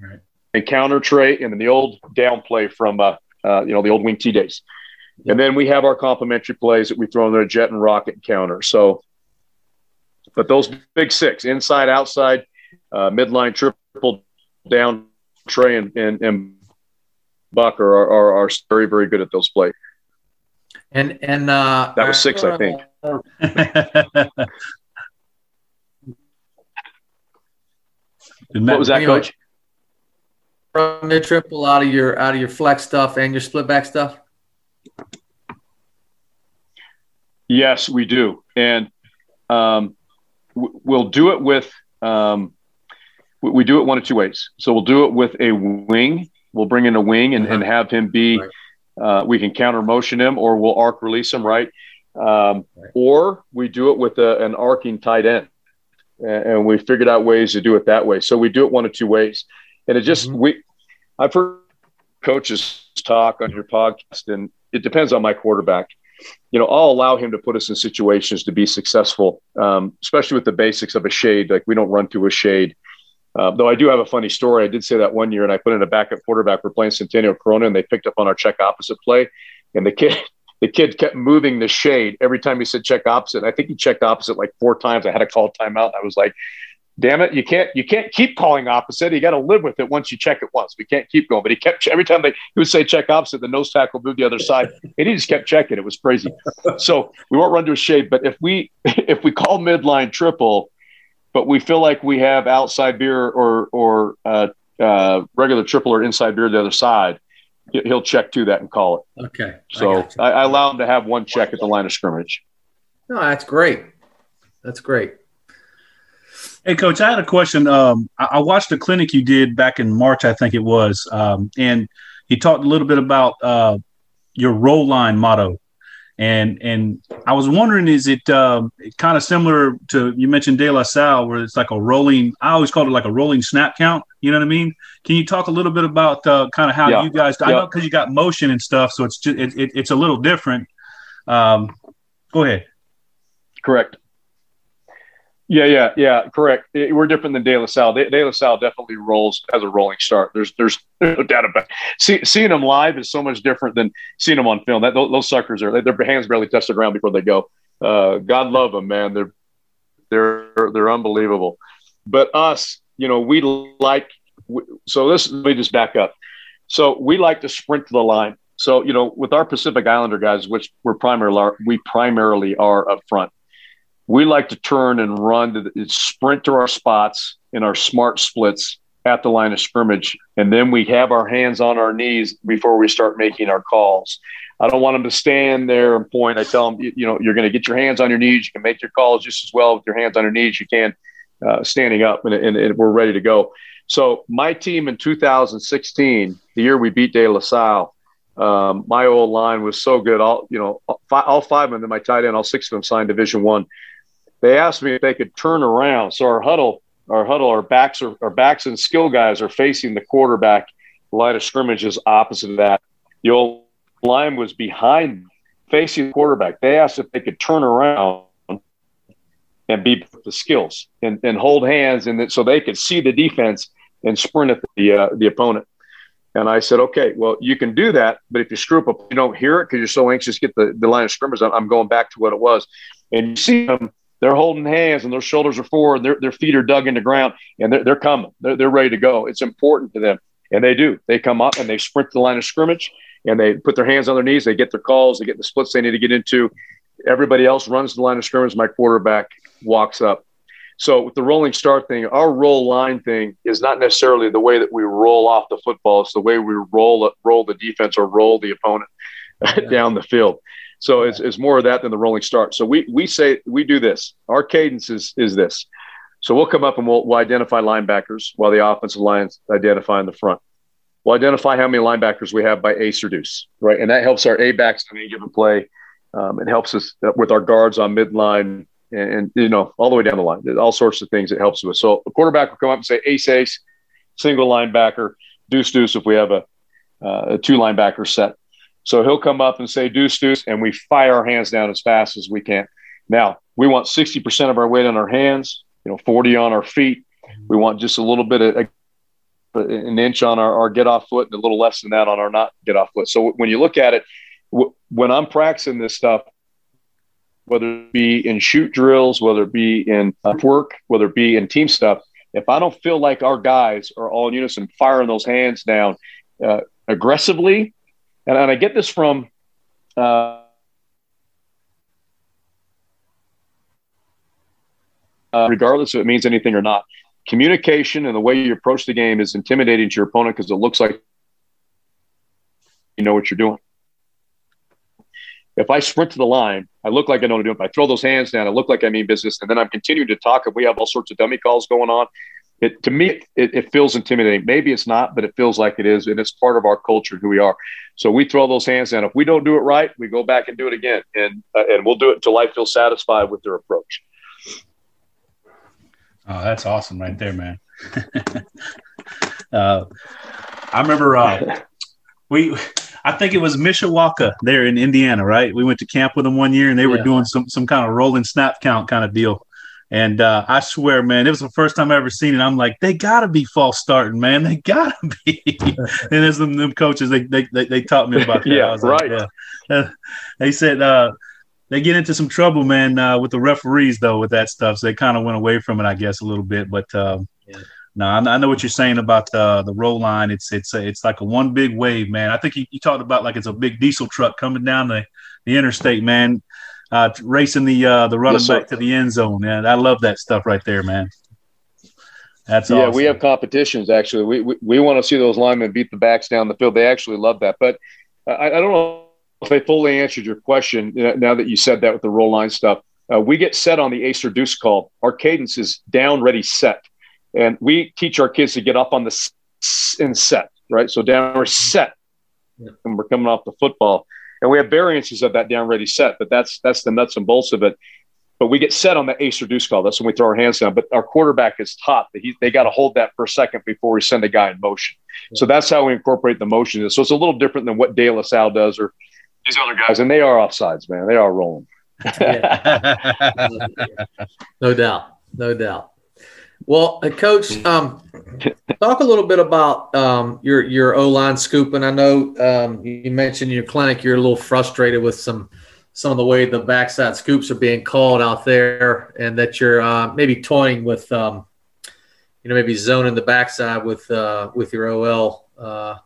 Right. And counter trey, and then the old down play from uh, uh, you know the old wing T days. And then we have our complementary plays that we throw in there, jet and rocket counter. So, but those big six, inside, outside, uh, midline, triple, down, trey, and, and, and Buck are, are, are very, very good at those plays. And and uh, that was six, I think. what was that, Coach? From mid triple out of your out of your flex stuff and your split back stuff. Yes, we do, and um, we'll do it with um, we do it one of two ways. So we'll do it with a wing. We'll bring in a wing and, uh-huh. and have him be. Right. Uh, we can counter motion him, or we'll arc release him, right? Um, right. Or we do it with a, an arcing tight end, and, and, we figured out ways to do it that way. So we do it one of two ways, and it just mm-hmm. we. I've heard coaches talk on your podcast, and it depends on my quarterback you know, I'll allow him to put us in situations to be successful, um, especially with the basics of a shade. Like we don't run through a shade. Uh, though I do have a funny story. I did say that one year, and I put in a backup quarterback. We're playing Centennial Corona, and they picked up on our check opposite play, and the kid. The kid kept moving the shade every time he said check opposite. I think he checked opposite like four times. I had to call timeout. I was like, damn it, you can't you can't keep calling opposite. You got to live with it once you check it once. We can't keep going. But he kept every time they he would say check opposite, the nose tackle moved the other side, and he just kept checking. It was crazy. So we won't run to a shade. But if we if we call midline triple, but we feel like we have outside veer or or uh, uh, regular triple or inside veer the other side, he'll check to that and call it. Okay. So I, I, I allow him to have one check at the line of scrimmage. No, that's great. That's great. Hey, Coach, I had a question. Um, I, I, watched a clinic you did back in March, I think it was, um, and you talked a little bit about uh, your roll line motto, and and I was wondering, is it um, kind of similar to you mentioned De La Salle, where it's like a rolling? I always called it like a rolling snap count. You know what I mean? Can you talk a little bit about uh, kind of how yeah. you guys? I know because you got motion and stuff, so it's just it, it, it's a little different. Um, go ahead. Correct. Yeah, yeah, yeah, correct. We're different than De La Salle. De, De La Salle definitely rolls as a rolling start. There's, there's no doubt about it. See, seeing them live is so much different than seeing them on film. That those, those suckers are their hands barely touch the ground before they go. Uh, God love them, man. They're they're they're unbelievable. But us, you know, we like. So this let me just back up. So we like to sprint to the line. So you know, with our Pacific Islander guys, which we're primarily we primarily are up front we like to turn and run to the, sprint to our spots in our smart splits at the line of scrimmage, and then we have our hands on our knees before we start making our calls. I don't want them to stand there and point. I tell them, you know, you're going to get your hands on your knees. You can make your calls just as well with your hands on your knees. You can uh, standing up, and, and, and, we're ready to go. So my team in 2016, the year we beat De La Salle, um, my old line was so good. All you know, all five of them, my tight end, all six of them signed Division One they asked me if they could turn around. So our huddle, our huddle, our backs are our backs and skill guys are facing the quarterback. line of scrimmage is opposite of that. The old line was behind facing the quarterback. They asked if they could turn around and be the skills and, and hold hands and that, so they could see the defense and sprint at the uh, the opponent. And I said, okay, well, you can do that, but if you screw up, you don't hear it because you're so anxious to get the, the line of scrimmage. I'm going back to what it was. And you see them they're holding hands and their shoulders are forward, their, their feet are dug in the ground, and they're, they're coming. They're, they're ready to go. It's important to them. And they do. They come up and they sprint the line of scrimmage and they put their hands on their knees. They get their calls, they get the splits they need to get into. Everybody else runs the line of scrimmage. My quarterback walks up. So with the rolling start thing, our roll line thing is not necessarily the way that we roll off the football. It's the way we roll roll the defense or roll the opponent yeah. down the field. So it's, it's more of that than the rolling start. So we we say we do this. Our cadence is is this. So we'll come up and we'll, we'll identify linebackers while the offensive lines identify in the front. We'll identify how many linebackers we have by ace or deuce, right? And that helps our A backs on any given play. Um, it helps us with our guards on midline and, and, you know all the way down the line. All sorts of things it helps with. So a quarterback will come up and say ace ace, single linebacker, deuce deuce if we have a, uh, a two linebacker set. So he'll come up and say deuce deuce, and we fire our hands down as fast as we can. Now we want 60% of our weight on our hands, you know, 40 on our feet. We want just a little bit of an inch on our, our get off foot and a little less than that on our not get off foot. So when you look at it, w- when I'm practicing this stuff, whether it be in chute drills, whether it be in uh, work, whether it be in team stuff, if I don't feel like our guys are all in unison firing those hands down, uh, aggressively, and, and I get this from. Uh, uh, regardless if it means anything or not, communication and the way you approach the game is intimidating to your opponent because it looks like you know what you're doing. If I sprint to the line, I look like I know what I'm doing. If I throw those hands down, I look like I mean business, and then I'm continuing to talk, and we have all sorts of dummy calls going on. It to me, it, it feels intimidating. Maybe it's not, but it feels like it is, and it's part of our culture, who we are. So we throw those hands down. If we don't do it right, we go back and do it again, and uh, and we'll do it until I feel satisfied with their approach. Oh, that's awesome, right there, man. uh, I remember uh, we I think it was Mishawaka there in Indiana, right? We went to camp with them one year, and they were yeah. doing some some kind of rolling snap count kind of deal. And uh, I swear, man, it was the first time I ever seen it. I'm like, they gotta be false starting, man. They gotta be. and as them, them coaches, they, they they, they taught me about that. yeah, right. Like, yeah. they said uh, they get into some trouble, man, uh, with the referees though with that stuff. So they kind of went away from it, I guess, a little bit. But um, yeah. No, I know what you're saying about the the roll line. It's it's a, it's like a one big wave, man. I think you, you talked about like it's a big diesel truck coming down the, the interstate, man, uh, racing the uh, the running yes, back to the end zone. Man, I love that stuff right there, man. That's yeah. Awesome. We have competitions actually. We we, we want to see those linemen beat the backs down the field. They actually love that. But I, I don't know if I fully answered your question now that you said that with the roll line stuff. Uh, we get set on the ace or deuce call. Our cadence is down, ready, set. And we teach our kids to get up on the and set, right? So down we're set, and we're coming off the football, and we have variances of that down ready set, but that's that's the nuts and bolts of it. But we get set on the ace or deuce call. That's when we throw our hands down. But our quarterback is taught that he, they got to hold that for a second before we send a guy in motion. Yeah. So that's how we incorporate the motion. So it's a little different than what De La Salle does or these other guys. And they are offsides, man. They are rolling. no doubt. No doubt. Well, uh, Coach, um, talk a little bit about um, your your O line scooping. I know um, you mentioned in your clinic you're a little frustrated with some some of the way the backside scoops are being called out there, and that you're uh, maybe toying with um, you know maybe zoning the backside with uh, with your OL. Uh,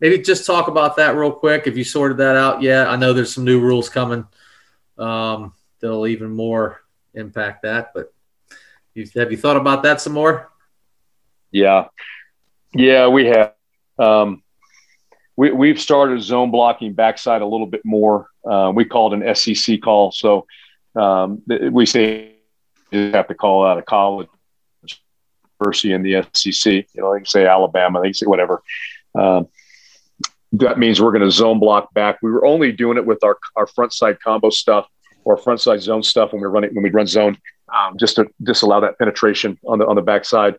maybe just talk about that real quick. If you sorted that out yet, I know there's some new rules coming um, that'll even more impact that, but have you thought about that some more? Yeah, yeah, we have. Um, we, we've started zone blocking backside a little bit more. Uh, we call it an SEC call. So um, we say you have to call out of college, university in the SEC. You know, they can say Alabama, they can say whatever. Um, that means we're going to zone block back. We were only doing it with our, our front side combo stuff or front side zone stuff when we run it when we run zone um, just to disallow that penetration on the on the backside.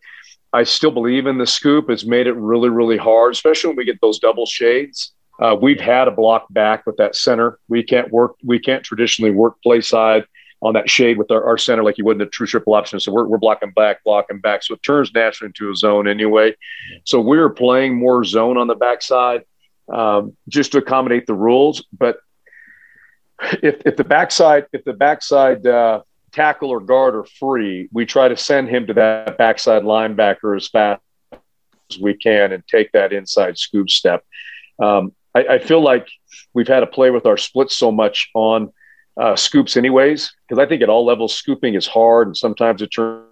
I still believe in the scoop. It's made it really, really hard, especially when we get those double shades. Uh, we've had a block back with that center. We can't work. We can't traditionally work play side on that shade with our, our center like you would in a true triple option. So we're, we're blocking back, blocking back. So it turns naturally into a zone anyway. So we're playing more zone on the backside um, just to accommodate the rules. But if, if the backside, if the backside uh, tackle or guard are free, we try to send him to that backside linebacker as fast as we can and take that inside scoop step. Um, I, I, feel like we've had to play with our splits so much on uh, scoops, anyways, because I think at all levels, scooping is hard and sometimes it turns.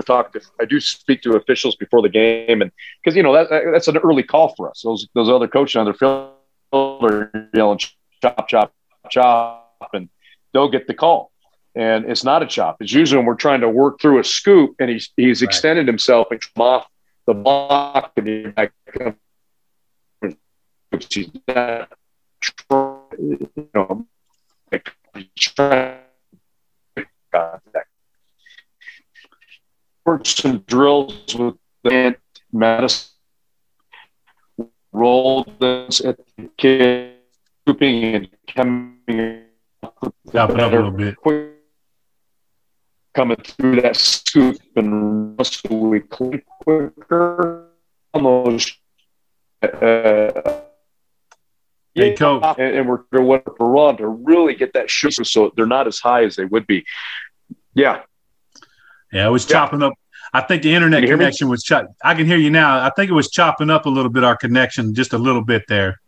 Talk I do speak to officials before the game and because you know that that's an early call for us. Those those other coaches on their field are yelling chop chop chop and they'll get the call. And it's not a chop. It's usually when we're trying to work through a scoop and he's he's right. extended himself and come off the block and he's back he's not, you know, trying contact some drills with the medicine, rolled this at the kid, scooping and coming up, a little bit. Coming through that scoop and so we click quicker almost uh, Hey, coach. And, and we're going to run to really get that sugar so they're not as high as they would be. Yeah. Yeah, I was yeah. chopping up. I think the internet connection me? was chop. I can hear you now. I think it was chopping up a little bit our connection, just a little bit there.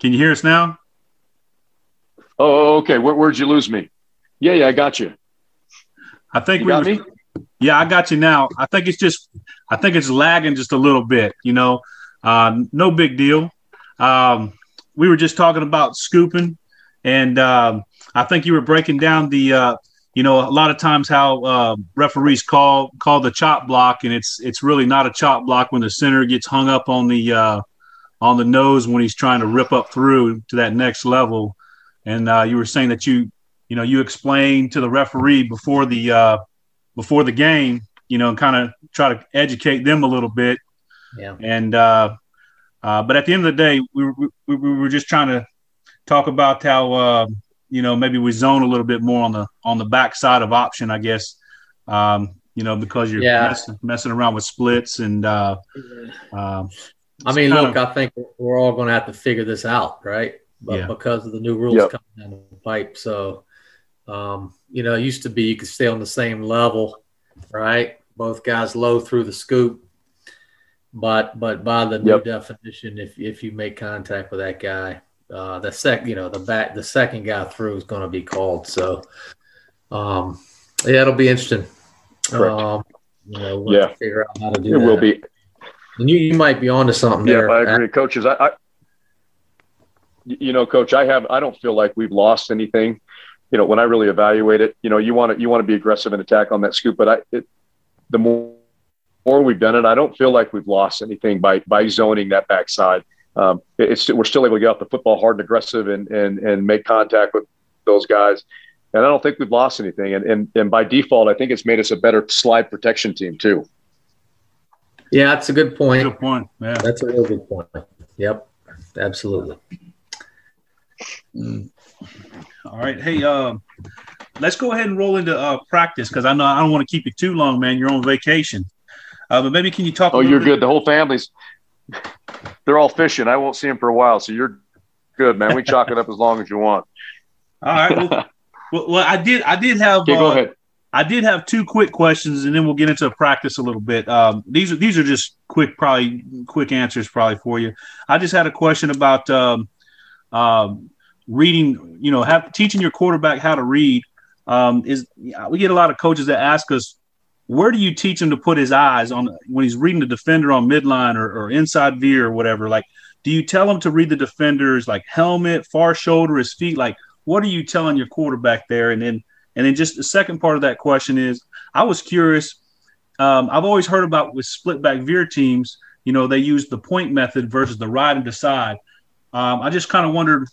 Can you hear us now? Oh, okay. Where, would you lose me? Yeah, yeah, I got you. I think you we got were, me. Yeah, I got you now. I think it's just, I think it's lagging just a little bit. You know, uh, no big deal. Um, we were just talking about scooping, and um, I think you were breaking down the, uh, you know, a lot of times how uh, referees call call the chop block, and it's it's really not a chop block when the center gets hung up on the uh, on the nose when he's trying to rip up through to that next level. And uh, you were saying that you, you know, you explained to the referee before the uh, before the game, you know, and kind of try to educate them a little bit. Yeah. And uh, uh, but at the end of the day, we, we, we were just trying to talk about how uh, you know maybe we zone a little bit more on the on the back side of option, I guess. Um, you know, because you're yeah. messing, messing around with splits and. Uh, uh, I mean, look, of, I think we're all going to have to figure this out, right? But yeah. because of the new rules yep. coming down the pipe, so um, you know, it used to be you could stay on the same level, right? Both guys low through the scoop. But but by the new definition, if if you make contact with that guy, uh, the sec you know the back the second guy through is going to be called. So um, yeah, it'll be interesting. Um, you know, we'll yeah, figure out how to do it. That. Will be. And you, you might be onto something yeah, there. I agree, coaches. I, I, you know, coach, I have. I don't feel like we've lost anything you know, when I really evaluate it, you know, you want to you want to be aggressive and attack on that scoop, but I it, the more more we've done it, I don't feel like we've lost anything by by zoning that backside. Um, it's we're still able to get off the football hard and aggressive and and and make contact with those guys. And I don't think we've lost anything. And and and by default, I think it's made us a better slide protection team too. Yeah, that's a good point. Good point. Yeah, that's a real good point. Yep, absolutely. Mm. All right. Hey, uh, let's go ahead and roll into uh, practice because I know I don't want to keep you too long, man. You're on vacation. Uh, but maybe can you talk? Oh, you're bit? good. The whole family's they're all fishing. I won't see them for a while, so you're good, man. We chalk it up as long as you want. All right. Well, well, well I did. I did have. Okay, go uh, ahead. I did have two quick questions, and then we'll get into practice a little bit. Um, these are these are just quick, probably quick answers, probably for you. I just had a question about um, um, reading, you know, have teaching your quarterback how to read um, is we get a lot of coaches that ask us, where do you teach him to put his eyes on when he's reading the defender on midline or, or inside veer or whatever? Like, do you tell him to read the defenders like helmet, far shoulder, his feet? Like, what are you telling your quarterback there? And then, and then just the second part of that question is, I was curious. Um, I've always heard about with split back veer teams, you know, they use the point method versus the ride and decide. Um, I just kind of wondered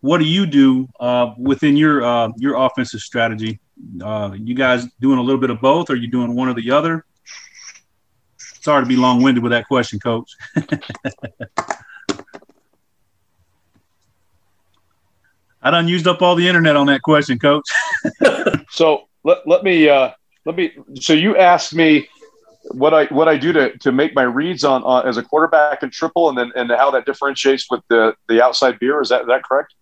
what do you do uh, within your uh, your offensive strategy? Uh, you guys doing a little bit of both? Or are you doing one or the other? Sorry to be long winded with that question, Coach. I done used up all the internet on that question, Coach. so let, let me uh, let me. So you asked me what I what I do to, to make my reads on, on as a quarterback and triple, and then and how that differentiates with the the outside veer. Is that is that correct?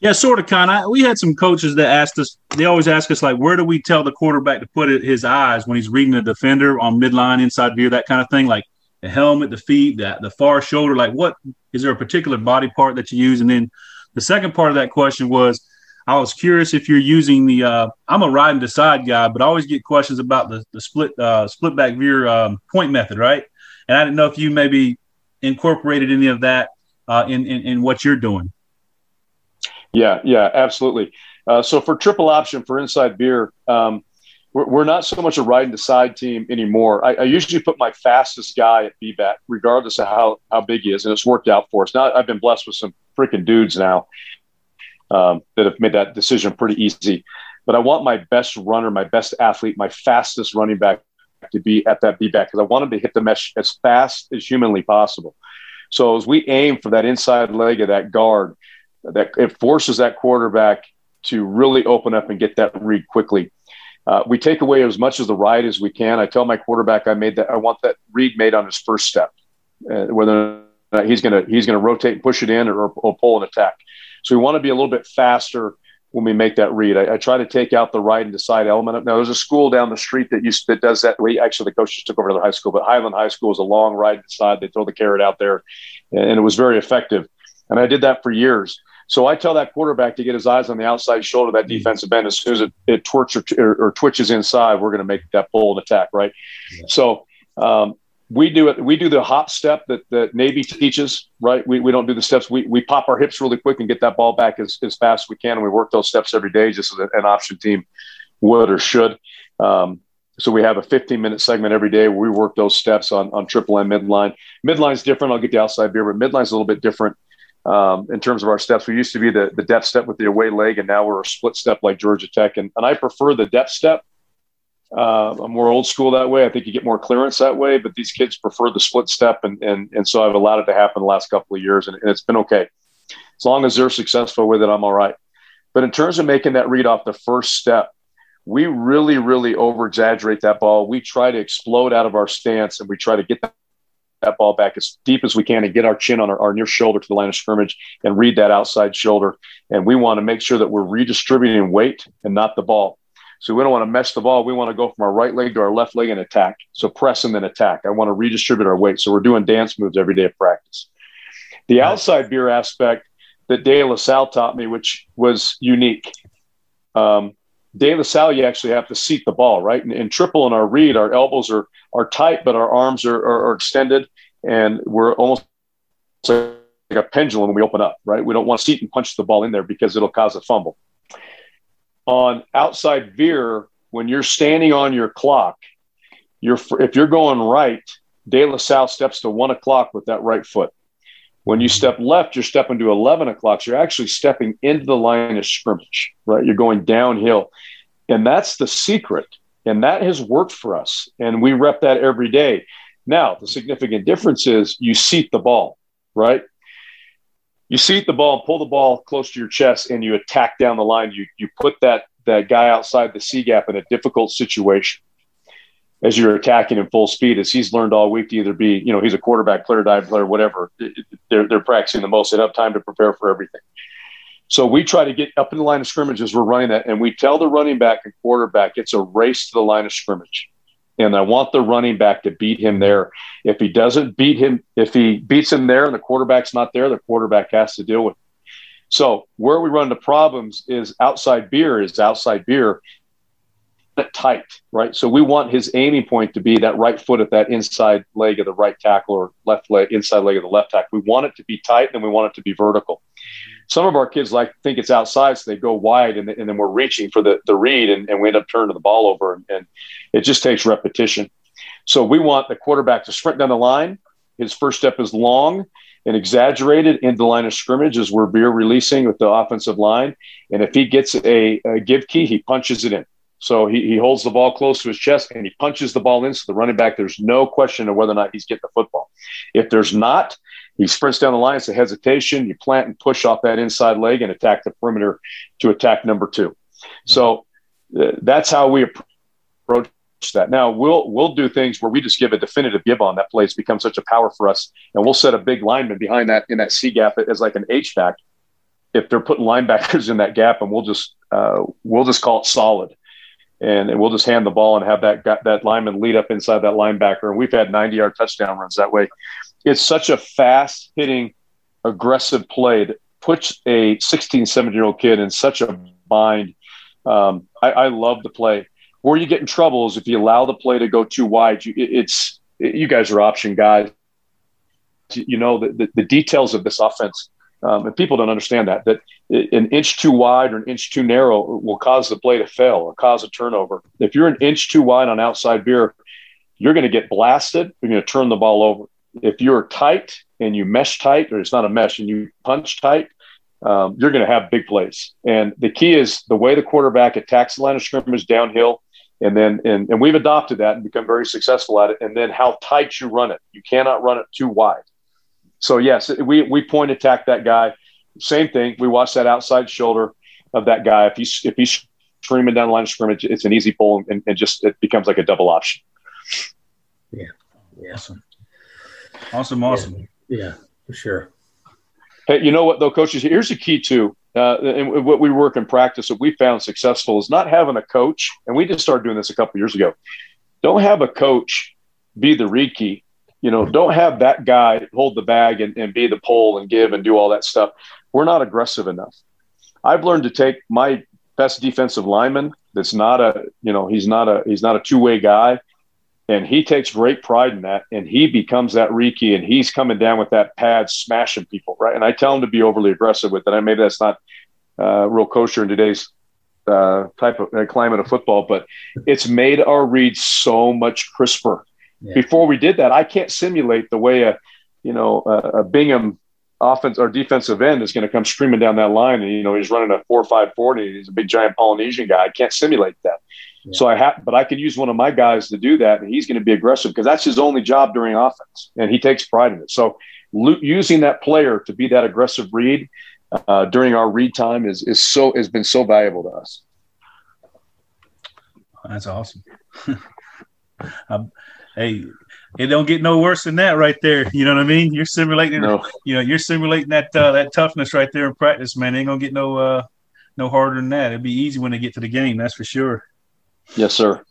Yeah, sort of, kind of. We had some coaches that asked us. They always ask us like, where do we tell the quarterback to put his eyes when he's reading the defender on midline, inside veer, that kind of thing. Like the helmet, the feet, the, the far shoulder. Like, what is there a particular body part that you use? And then the second part of that question was, I was curious if you're using the. Uh, I'm a ride and decide guy, but I always get questions about the the split uh, split back veer um, point method, right? And I didn't know if you maybe incorporated any of that uh, in, in in what you're doing. Yeah, yeah, absolutely. Uh, so for triple option for inside veer, um, we're, we're, not so much a ride and decide team anymore. I, I, usually put my fastest guy at B-back, regardless of how, how big he is, and it's worked out for us. Now I've been blessed with some freaking dudes now um, that have made that decision pretty easy. But I want my best runner, my best athlete, my fastest running back to be at that B-back because I want him to hit the mesh as fast as humanly possible. So as we aim for that inside leg of that guard, that it forces that quarterback to really open up and get that read quickly. Uh, we take away as much of the ride as we can. I tell my quarterback I made that I want that read made on his first step, uh, whether he's going to he's going to rotate and push it in or, or pull an attack. So we want to be a little bit faster when we make that read. I, I, try to take out the ride and decide element. Now, there's a school down the street that used that does that. We actually the coaches took over to the high school, but Highland High School is a long ride decide. They throw the carrot out there, and it was very effective. And I did that for years. So I tell that quarterback to get his eyes on the outside shoulder of that mm-hmm. defensive end. As soon as it, it twitch or, or, or, twitches inside, we're going to make that bold attack, right? Yeah. So um, we do it. We do the hop step that, that Navy teaches, right? We, we don't do the steps. We, we pop our hips really quick and get that ball back as, as fast as we can. And we work those steps every day, just as an option team would or should. Um, so we have a 15 minute segment every day where we work those steps on, on triple M midline. Midline's different. I'll get the outside veer, but midline's a little bit different um, in terms of our steps. We used to be the, the depth step with the away leg, and now we're a split step like Georgia Tech. And, and I prefer the depth step uh, I'm more old school that way. I think you get more clearance that way, but these kids prefer the split step, and and and so I've allowed it to happen the last couple of years, and, and it's been okay. As long as they're successful with it, I'm all right. But in terms of making that read off the first step, we really, really over exaggerate that ball. We try to explode out of our stance, and we try to get that, ball back as deep as we can and get our chin on our, our near shoulder to the line of scrimmage and read that outside shoulder. And we want to make sure that we're redistributing weight and not the ball. So we don't want to mesh the ball. We want to go from our right leg to our left leg and attack. So press and then attack. I want to redistribute our weight. So we're doing dance moves every day of practice. The outside veer aspect that De La Salle taught me, which was unique. Um, De La Salle, you actually have to seat the ball, right? And, in, triple in our read, our elbows are are tight, but our arms are, are, are extended, and we're almost like a pendulum when we open up, right? We don't want to seat and punch the ball in there because it'll cause a fumble on outside veer, when you're standing on your clock, you're if you're going right, De La Salle steps to one o'clock with that right foot. When you step left, you're stepping to 11 o'clock. So you're actually stepping into the line of scrimmage, right? You're going downhill. And that's the secret. And that has worked for us. And we rep that every day. Now, the significant difference is you seat the ball, right? you seat the ball, pull the ball close to your chest, and you attack down the line. You you put that that guy outside the C gap in a difficult situation as you're attacking in full speed, as he's learned all week to either be, you know, he's a quarterback player, dive player, whatever. They're they're practicing the most. They have time to prepare for everything. So we try to get up in the line of scrimmage as we're running that, and we tell the running back and quarterback it's a race to the line of scrimmage and I want the running back to beat him there. If he doesn't beat him, if he beats him there and the quarterback's not there, the quarterback has to deal with it. So where we run into problems is outside veer is outside veer tight, right? So we want his aiming point to be that right foot at that inside leg of the right tackle or left leg, inside leg of the left tackle. We want it to be tight and we want it to be vertical some of our kids like think it's outside, so they go wide, and, and then we're reaching for the, the read, and, and we end up turning the ball over, and, and it just takes repetition. So we want the quarterback to sprint down the line. His first step is long and exaggerated into the line of scrimmage as we're veer releasing with the offensive line. And if he gets a, a give key, he punches it in. So he, he holds the ball close to his chest and he punches the ball in. So the running back, there's no question of whether or not he's getting the football. If there's not, he sprints down the line. It's a hesitation. You plant and push off that inside leg and attack the perimeter to attack number two. So uh, that's how we approach that. Now we'll we'll do things where we just give a definitive give on that play. It's become such a power for us, and we'll set a big lineman behind that in that C gap as like an H back. If they're putting linebackers in that gap, and we'll just uh, we'll just call it solid, and, and we'll just hand the ball and have that that lineman lead up inside that linebacker. And we've had 90 yard touchdown runs that way it's such a fast hitting, aggressive play that puts a 16, 17 year old kid in such a bind. Um, I, I, love the play. Where you get in trouble is if you allow the play to go too wide. You, it's you guys are option guys. You know the, the, the details of this offense, um, and people don't understand that that an inch too wide or an inch too narrow will cause the play to fail or cause a turnover. If you're an inch too wide on outside veer, you're going to get blasted. You're going to turn the ball over if you're tight and you mesh tight, or it's not a mesh, and you punch tight, um, you're going to have big plays. And the key is the way the quarterback attacks the line of scrimmage downhill. And then, and, and we've adopted that and become very successful at it. And then how tight you run it. You cannot run it too wide. So, yes, we, we point attack that guy. Same thing. We watch that outside shoulder of that guy. If he's, if he's streaming down the line of scrimmage, it's an easy pull and, and just it becomes like a double option. Yeah. Awesome. Awesome, awesome. Yeah, yeah, for sure. Hey, you know what though, coaches? Here's the key too. uh, and what we work in practice, what we found successful is not having a coach. And we just started doing this a couple years ago. Don't have a coach be the reiki. You know, don't have that guy hold the bag and, and be the pole and give and do all that stuff. We're not aggressive enough. I've learned to take my best defensive lineman that's not a, you know, he's not a he's not a two-way guy. And he takes great pride in that. And he becomes that Reiki and he's coming down with that pad smashing people, right? And I tell him to be overly aggressive with it. And maybe that's not uh, real kosher in today's uh, type of uh, climate of football, but it's made our reads so much crisper. Yeah. Before we did that, I can't simulate the way a, you know, a, a Bingham offense or defensive end is going to come screaming down that line. And, you know, he's running a four, five, 40. He's a big giant Polynesian guy. I can't simulate that. Yeah. So I have, but I can use one of my guys to do that. And he's going to be aggressive because that's his only job during offense. And he takes pride in it. So lo- using that player to be that aggressive read uh, during our read time is, is so, has been so valuable to us. That's awesome. um, hey, it don't get no worse than that right there. You know what I mean? You're simulating, no. you know, you're simulating that uh, that toughness right there in practice, man. It ain't gonna get no uh, no harder than that. It'd be easy when they get to the game, that's for sure. Yes, sir.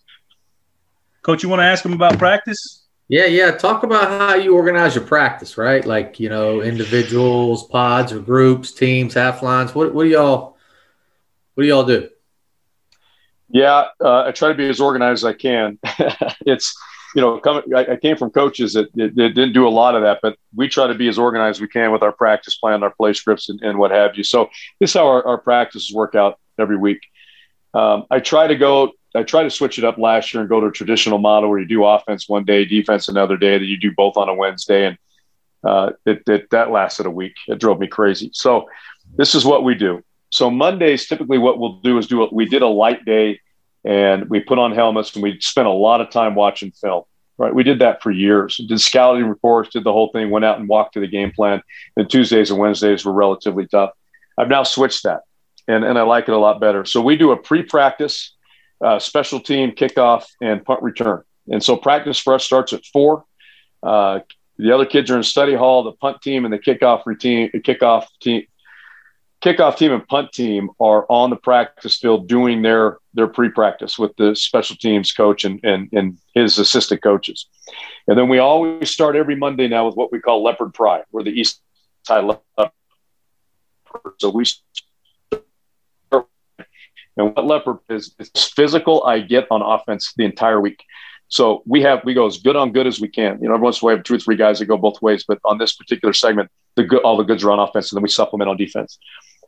Coach, you want to ask him about practice? Yeah, yeah. Talk about how you organize your practice, right? Like you know, individuals, pods, or groups, teams, half lines. What what do y'all what do y'all do? Yeah, uh, I try to be as organized as I can. it's you know, coming, I, I, came from coaches that, that, that, didn't do a lot of that, but we try to be as organized as we can with our practice plan, our play scripts, and, and what have you. So this is how our, our practices work out every week. Um, I try to go, I try to switch it up last year and go to a traditional model where you do offense one day, defense another day, that you do both on a Wednesday, and uh, it, it, that lasted a week. It drove me crazy. So this is what we do. So Mondays, typically, what we'll do is do it. We did a light day and we put on helmets and we spent a lot of time watching film. Right, we did that for years. Did scouting reports, did the whole thing, went out and walked to the game plan. And Tuesdays and Wednesdays were relatively tough. I've now switched that, and and I like it a lot better. So we do a pre-practice, uh, special team kickoff, and punt return. And so practice for us starts at four. Uh, the other kids are in study hall. The punt team and the kickoff routine, kickoff team, kickoff team and punt team are on the practice field doing their their pre-practice with the special teams coach and, and, and his assistant coaches. And then we always start every Monday now with what we call leopard pride. We're the east side leopard. So we and what leopard is, is physical I get on offense the entire week. So we have we go as good on good as we can. You know, every once in a while we have two or three guys that go both ways, but on this particular segment, the good all the goods are on offense, and then we supplement on defense.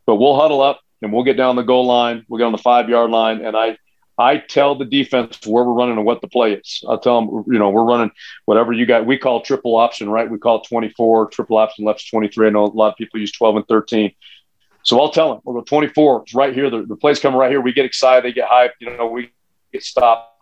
But we'll huddle up and we'll get down the goal line. We'll get on the five yard line, and I I tell the defense where we're running and what the play is. I'll tell them, you know, we're running whatever you got. We call triple option, right? We call it 24, triple option left's 23. I know a lot of people use 12 and 13. So I'll tell them, we'll go 24. It's right here. The, the play's coming right here. We get excited. They get hyped. You know, we get stopped.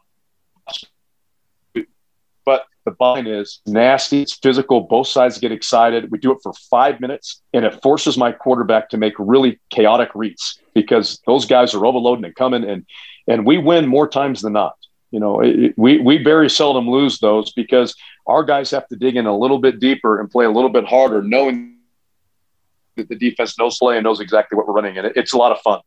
But the bind is nasty. It's physical. Both sides get excited. We do it for five minutes, and it forces my quarterback to make really chaotic reads because those guys are overloading and coming, and and we win more times than not. You know, it, we we very seldom lose those because our guys have to dig in a little bit deeper and play a little bit harder, knowing the defense knows play and knows exactly what we're running, and it's a lot of fun.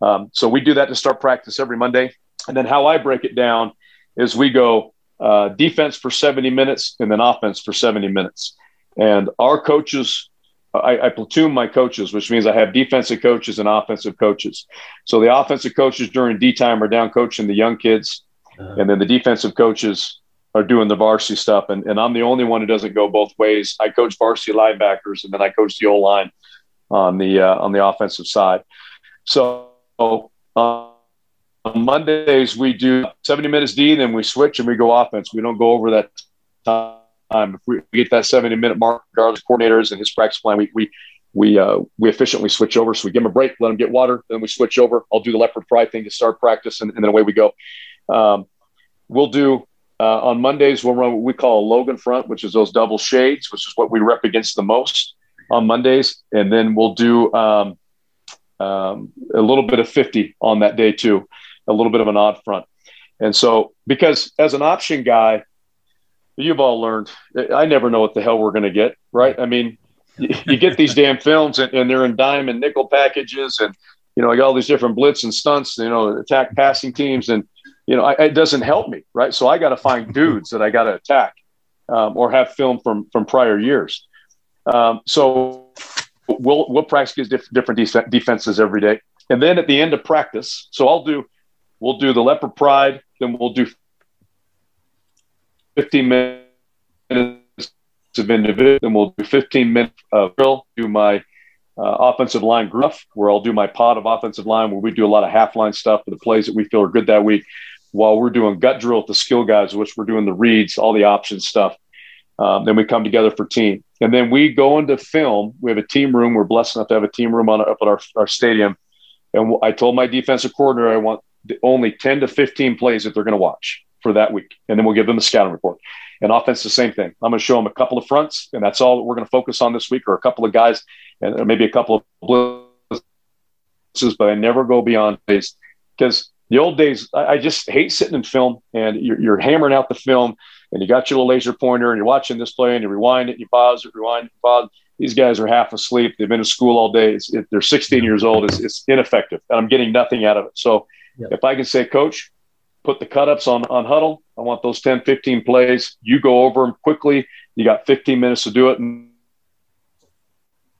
Um, so we do that to start practice every Monday, and then how I break it down is we go uh, defense for 70 minutes and then offense for 70 minutes. And our coaches, I, I, platoon my coaches, which means I have defensive coaches and offensive coaches. So the offensive coaches during D time are down coaching the young kids, uh-huh. and then the defensive coaches are doing the varsity stuff. And, and I'm the only one who doesn't go both ways. I coach varsity linebackers, and then I coach the O line on the uh, on the offensive side. So. Uh, on Mondays, we do 70 minutes D, then we switch and we go offense. We don't go over that time. If we get that 70 minute mark, regardless coordinators and his practice plan, we, we, we, uh, we efficiently switch over. So we give them a break, let them get water, then we switch over. I'll do the leopard pry thing to start practice, and, and then away we go. Um, we'll do uh, on Mondays, we'll run what we call a Logan front, which is those double shades, which is what we rep against the most on Mondays. And then we'll do um, um, a little bit of 50 on that day too a little bit of an odd front. And so, because as an option guy, you've all learned, I never know what the hell we're going to get, right? I mean, you, get these damn films and, and, they're in dime and nickel packages and you know I got all these different blitz and stunts, you know, attack passing teams and you know I, it doesn't help me, right? So I got to find dudes that I got to attack um, or have film from from prior years. Um, so we'll we'll practice diff- different def- defenses every day, and then at the end of practice, so I'll do we'll do the leopard pride, then we'll do 15 minutes of individual, then we'll do 15 minutes of drill, do my uh, offensive line gruff, where I'll do my pod of offensive line, where we do a lot of half line stuff for the plays that we feel are good that week, while we're doing gut drill with the skill guys, which we're doing the reads, all the option stuff. Um, then we come together for team. And then we go into film. We have a team room. We're blessed enough to have a team room on up at our, our stadium. And I told my defensive coordinator I want only 10 to 15 plays that they're going to watch for that week. And then we'll give them the scouting report. And offense, the same thing. I'm going to show them a couple of fronts, and that's all that we're going to focus on this week, or a couple of guys, and maybe a couple of blitzes, but I never go beyond plays because the old days, I, just hate sitting in film and you're, you're, hammering out the film and you got your little laser pointer and you're watching this play and you rewind it, and you pause it, rewind it, pause. These guys are half asleep. They've been to school all day. It, they're 16 years old. It's, it's, ineffective and I'm getting nothing out of it. So yep. if I can say, coach, put the cut ups on, on Hudl. I want those 10, 15 plays. You go over them quickly. You got 15 minutes to do it. And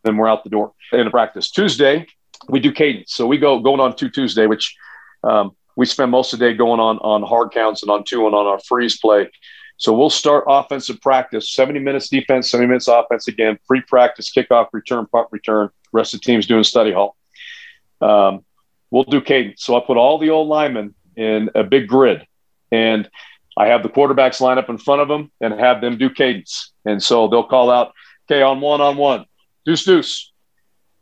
then we're out the door in practice. Tuesday, we do cadence. So we go going on to Tuesday, which um, we spend most of the day going on on hard counts and on two and on our freeze play. So we'll start offensive practice, 70 minutes defense, 70 minutes offense again, pre practice, kickoff, return, punt, return. Rest of the team's doing study hall. Um, we'll do cadence. So I put all the old linemen in a big grid and I have the quarterbacks line up in front of them and have them do cadence. And so they'll call out, okay, on one, on one, deuce, deuce.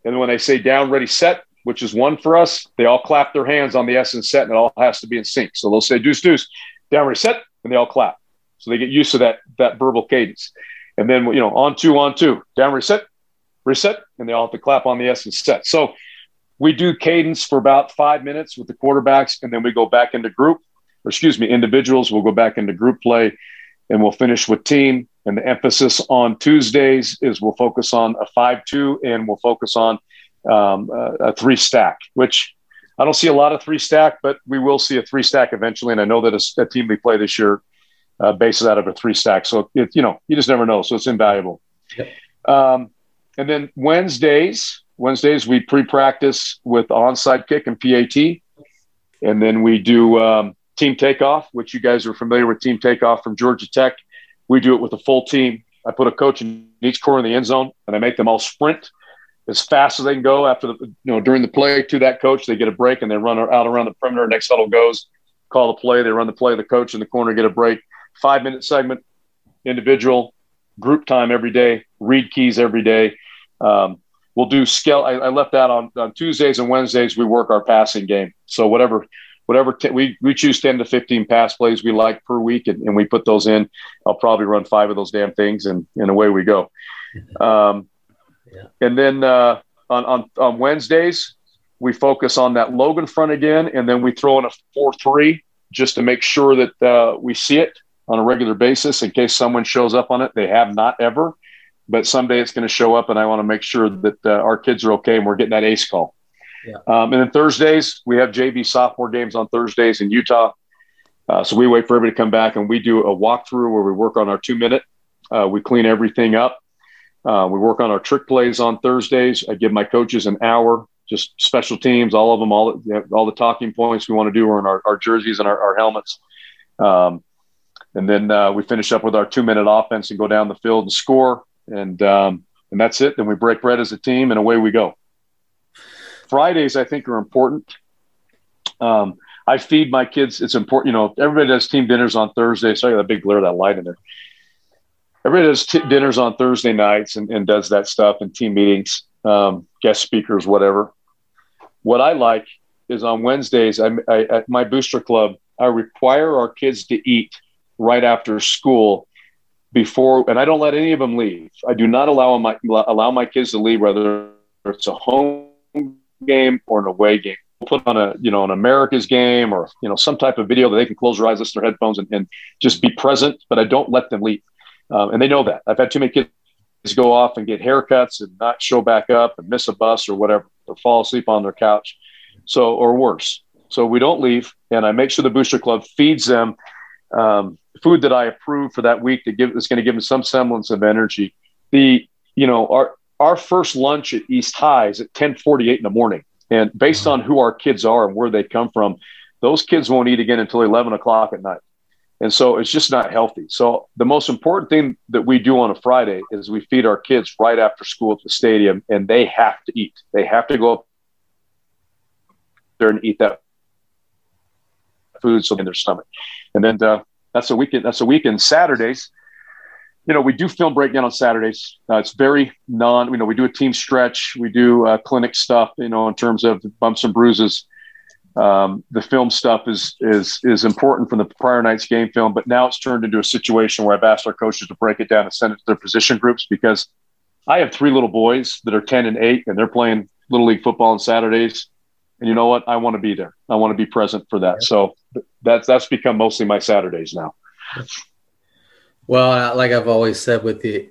And when they say down, ready, set, which is one for us, they all clap their hands on the S and set, and it all has to be in sync. So they'll say deuce deuce, down ready, set, and they all clap. So they get used to that that verbal cadence. And then you know, on two, on two, down reset, reset, and they all have to clap on the S and set. So we do cadence for about five minutes with the quarterbacks, and then we go back into group, or excuse me, individuals. We'll go back into group play, and we'll finish with team. And the emphasis on Tuesdays is we'll focus on a five-two, and we'll focus on um, a, three stack, which I don't see a lot of three stack, but we will see a three stack eventually. And I know that a, a team we play this year uh, bases out of a three stack. So it, you know, you just never know. So it's invaluable. Yep. Um, and then Wednesdays, Wednesdays we pre-practice with onside kick and PAT, and then we do um, team takeoff, which you guys are familiar with. Team takeoff from Georgia Tech. We do it with a full team. I put a coach in each corner in the end zone, and I make them all sprint as fast as they can go after the you know during the play to that coach. They get a break and they run out around the perimeter. Next huddle goes, call the play. They run the play. The coach in the corner get a break. Five minute segment, individual, group time every day. Read keys every day. Um, we'll do skill. I, I left that on, on Tuesdays and Wednesdays. We work our passing game. So whatever whatever t- we we choose 10 to 15 pass plays we like per week and, and, we put those in i'll probably run five of those damn things and, and away we go um, yeah. And then uh, on, on, on Wednesdays, we focus on that Logan front again, and then we throw in a 4 3 just to make sure that uh, we see it on a regular basis in case someone shows up on it. They have not ever, but someday it's going to show up, and I want to make sure that uh, our kids are okay and we're getting that ace call. Yeah. Um, and then Thursdays, we have JV sophomore games on Thursdays in Utah. Uh, so we wait for everybody to come back and we do a walkthrough where we work on our two minute. Uh, we clean everything up. Uh, we work on our trick plays on Thursdays. I give my coaches an hour, just special teams, all of them, all all the talking points we want to do are in our, our jerseys and our, our helmets. Um, and then uh, we finish up with our two minute offense and go down the field and score. And um, and that's it. Then we break bread as a team and away we go. Fridays, I think, are important. Um, I feed my kids. It's important, you know. Everybody does team dinners on Thursday. Sorry, that big glare of that light in there everybody does t- dinners on Thursday nights and, and, does that stuff and team meetings, um, guest speakers, whatever. What I like is on Wednesdays, I, I, at my booster club, I require our kids to eat right after school before, and I don't let any of them leave. I do not allow my allow my kids to leave, whether it's a home game or an away game. We'll put on a you know an America's game or you know some type of video that they can close their eyes, listen their headphones, and, and just be present. But I don't let them leave um, and they know that. I've had too many kids go off and get haircuts and not show back up and miss a bus or whatever, or fall asleep on their couch. So, or worse. So we don't leave, and I make sure the Booster Club feeds them um, food that I approve for that week that give is going to give them some semblance of energy. The you know our our first lunch at East High is at ten forty eight in the morning, and based on who our kids are and where they come from, those kids won't eat again until eleven o'clock at night. And so it's just not healthy. So the most important thing that we do on a Friday is we feed our kids right after school at the stadium, and they have to eat. They have to go up there and eat that food so in their stomach. And then uh, that's a weekend. That's a weekend. Saturdays, you know, we do film breakdown on Saturdays. Uh, it's very non. You know, we do a team stretch. We do uh, clinic stuff. You know, in terms of bumps and bruises. Um, the film stuff is is is important from the prior night's game film, but now it's turned into a situation where I've asked our coaches to break it down and send it to their position groups because I have three little boys that are ten and eight, and they're playing little league football on Saturdays. And you know what? I want to be there. I want to be present for that. So that's that's become mostly my Saturdays now. Well, like I've always said, with the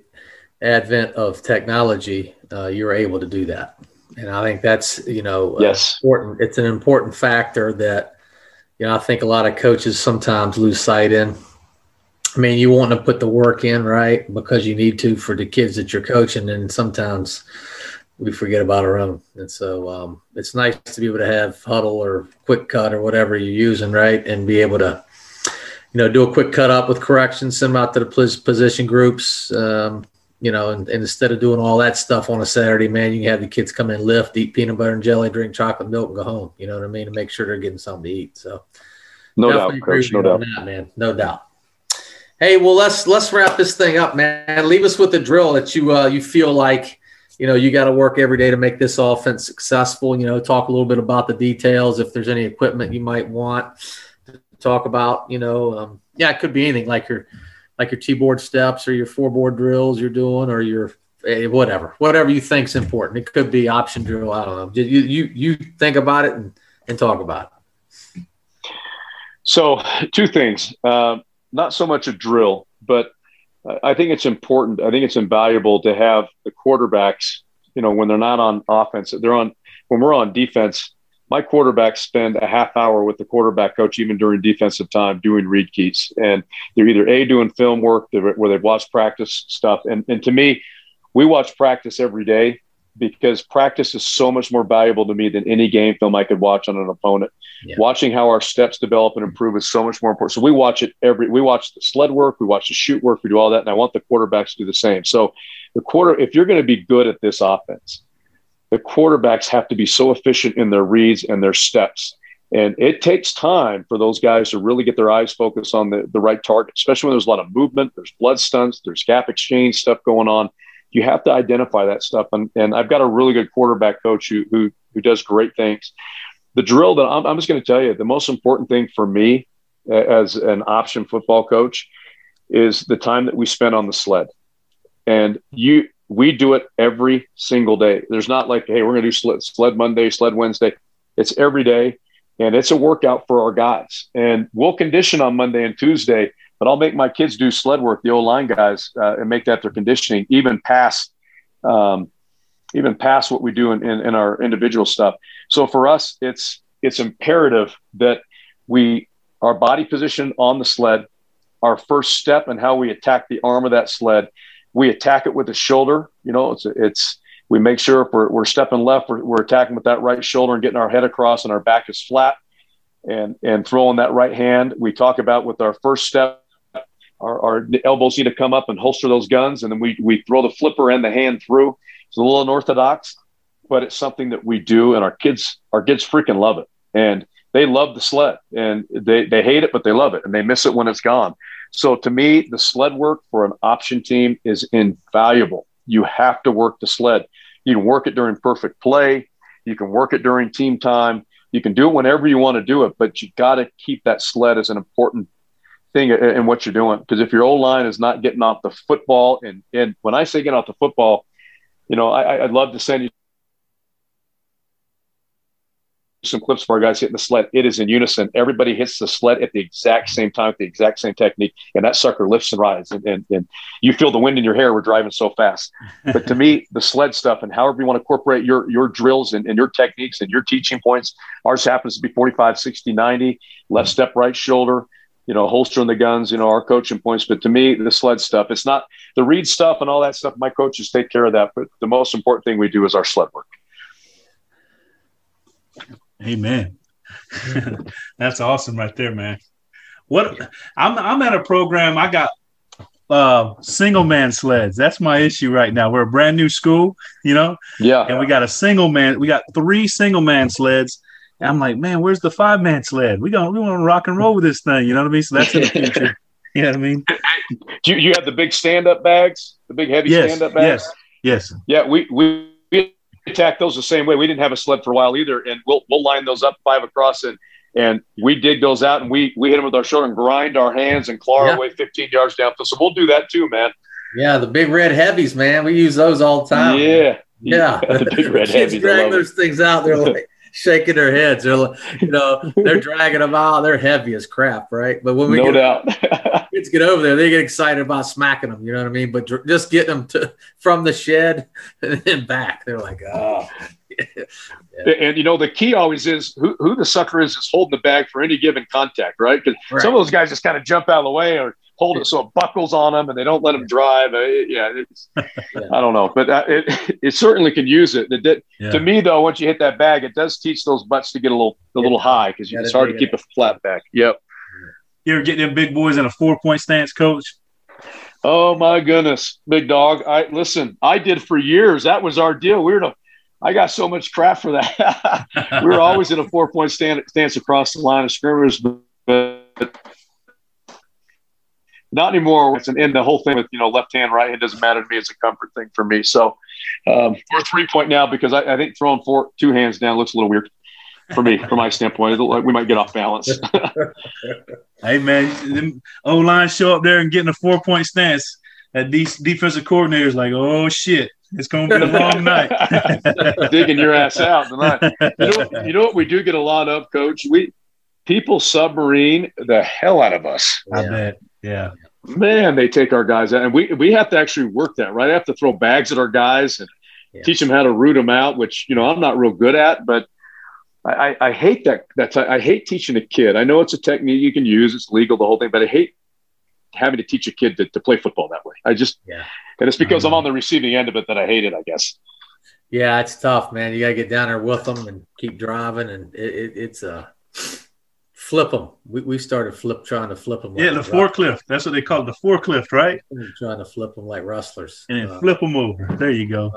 advent of technology, uh, you're able to do that, and I think that's you know yes. important. It's an important factor that you know I think a lot of coaches sometimes lose sight in. I mean, you want to put the work in, right? Because you need to for the kids that you're coaching, and sometimes we forget about our own. And so um, it's nice to be able to have Hudl or QwikCut or whatever you're using, right? And be able to, you know, do a quick cut up with corrections, send them out to the position groups, um, you know, and, and, instead of doing all that stuff on a Saturday, man, you can have the kids come in, lift, eat peanut butter and jelly, drink chocolate milk, and go home. You know what I mean? To make sure they're getting something to eat. So, no doubt, coach, no doubt, that, man, no doubt. Hey, well, let's let's wrap this thing up, man. Leave us with a drill that you uh, you feel like you know, you got to work every day to make this offense successful. You know, talk a little bit about the details. If there's any equipment you might want to talk about, you know, um, yeah, it could be anything like your like your T-board steps or your four-board drills you're doing, or your eh, whatever, whatever you think's important. It could be option drill. I don't know. You you you think about it and and talk about it. So, two things. Uh, not so much a drill, but I think it's important. I think it's invaluable to have the quarterbacks, you know, when they're not on offense, they're on, when we're on defense, my quarterbacks spend a half hour with the quarterback coach, even during defensive time, doing read keys. And they're either A, doing film work where they've watched practice stuff. And, and to me, we watch practice every day because practice is so much more valuable to me than any game film I could watch on an opponent. Yeah. Watching how our steps develop and improve is so much more important. So we watch it every. We watch the sled work, we watch the chute work, we do all that, and I want the quarterbacks to do the same. So the quarter, if you're going to be good at this offense, the quarterbacks have to be so efficient in their reads and their steps. And it takes time for those guys to really get their eyes focused on the, the right target, especially when there's a lot of movement, there's blood stunts, there's gap exchange stuff going on you have to identify that stuff. And, and I've got a really good quarterback coach who, who, who does great things. The drill that I'm, I'm just going to tell you, the most important thing for me as an option football coach is the time that we spend on the sled. And you, we do it every single day. There's not like, hey, we're going to do sled, sled Monday, sled Wednesday. It's every day, and it's a workout for our guys. And we'll condition on Monday and Tuesday, but I'll make my kids do sled work, the old line guys, uh, and make that their conditioning, even past, um, even past what we do in, in, in our individual stuff. So for us, it's it's imperative that we our body position on the sled, our first step and how we attack the arm of that sled. We attack it with the shoulder. You know, it's it's we make sure if we're, we're stepping left, we're, we're attacking with that right shoulder and getting our head across and our back is flat and and throwing that right hand. We talk about with our first step our, our, elbows need to come up and holster those guns, and then we we throw the flipper and the hand through. It's a little unorthodox, but it's something that we do, and our kids our kids freaking love it, and they love the sled, and they they hate it, but they love it, and they miss it when it's gone. So to me, the sled work for an option team is invaluable. You have to work the sled. You can work it during perfect play. You can work it during team time. You can do it whenever you want to do it, but you got to keep that sled as an important thing in what you're doing. Because if your old line is not getting off the football, and and when I say getting off the football, you know, I, I'd love to send you some clips of our guys hitting the sled. It is in unison. Everybody hits the sled at the exact same time, with the exact same technique, and that sucker lifts and rides. And, and, and you feel the wind in your hair. We're driving so fast. But to me, the sled stuff and however you want to incorporate your your drills and, and your techniques and your teaching points, ours happens to be 45, 60, 90, left step, right shoulder, you know, holstering the guns, you know, our coaching points. But to me, the sled stuff, it's not the read stuff and all that stuff. My coaches take care of that. But the most important thing we do is our sled work. Amen. That's awesome right there, man. What I'm I'm at a program. I got uh single man sleds. That's my issue right now. We're a brand new school, you know. Yeah. And we got a single man. We got three single man sleds. And I'm like, man, where's the five man sled? We going we want to rock and roll with this thing. You know what I mean? So that's in the future. you know what I mean? Do you, you have the big stand up bags, the big heavy yes, stand up bags? Yes. Yes. Yeah, we we we attack those the same way. We didn't have a sled for a while either, and we'll we'll line those up five across and and we dig those out and we we hit them with our shoulder and grind our hands and claw yeah. our way 15 yards down. So we'll do that too, man. Yeah, the big red heavies, man. We use those all the time. Yeah, yeah. yeah. the big red Kids heavies. drag those things out. They're like shaking their heads. They're like, you know, they're dragging them out. They're heavy as crap, right? But when we no get, doubt kids get over there, they get excited about smacking them. You know what I mean? But dr- just getting them to from the shed and then back, they're like, oh. yeah. And you know the key always is who, who the sucker is that's holding the bag for any given contact, right? Because right. some of those guys just kind of jump out of the way or hold it so it buckles on them and they don't let them drive. Uh, yeah, yeah, I don't know, but uh, it it certainly can use it. it, it yeah. To me, though, once you hit that bag, it does teach those butts to get a little a little high because it's hard to keep a flat back. Yep. You ever get them big boys in a four point stance, coach? Oh my goodness, big dog! I listen. I did for years. That was our deal. We were I got so much crap for that. we were always in a four point stand, stance across the line of scrimmage, but not anymore. It's an end. The whole thing with you know left hand, right hand doesn't matter to me. It's a comfort thing for me. So um, we're three point now because I, I, think throwing four two hands down looks a little weird for me, from my standpoint. Like we might get off balance. hey man, O line show up there and getting a four point stance. That these defensive coordinators like, oh shit, it's going to be a long night. Digging your ass out tonight. You know, you know what we do get a lot of, Coach? We people submarine the hell out of us. I bet. Yeah. Man, they take our guys out, and we we have to actually work that. Right, I have to throw bags at our guys and yeah. teach them how to root them out, which you know I'm not real good at, but. I, I hate that. That's I hate teaching a kid. I know it's a technique you can use. It's legal, the whole thing, but I hate having to teach a kid to, to play football that way. I just, yeah. and it's because I'm on the receiving end of it that I hate it, I guess. Yeah, it's tough, man. You got to get down there with them and keep driving. And it, it, it's a uh, flip them. We, we started flip trying to flip them. Like yeah, the forklift. That's what they call it, the forklift, right? trying to flip them like rustlers. And then uh, flip them over. There you go.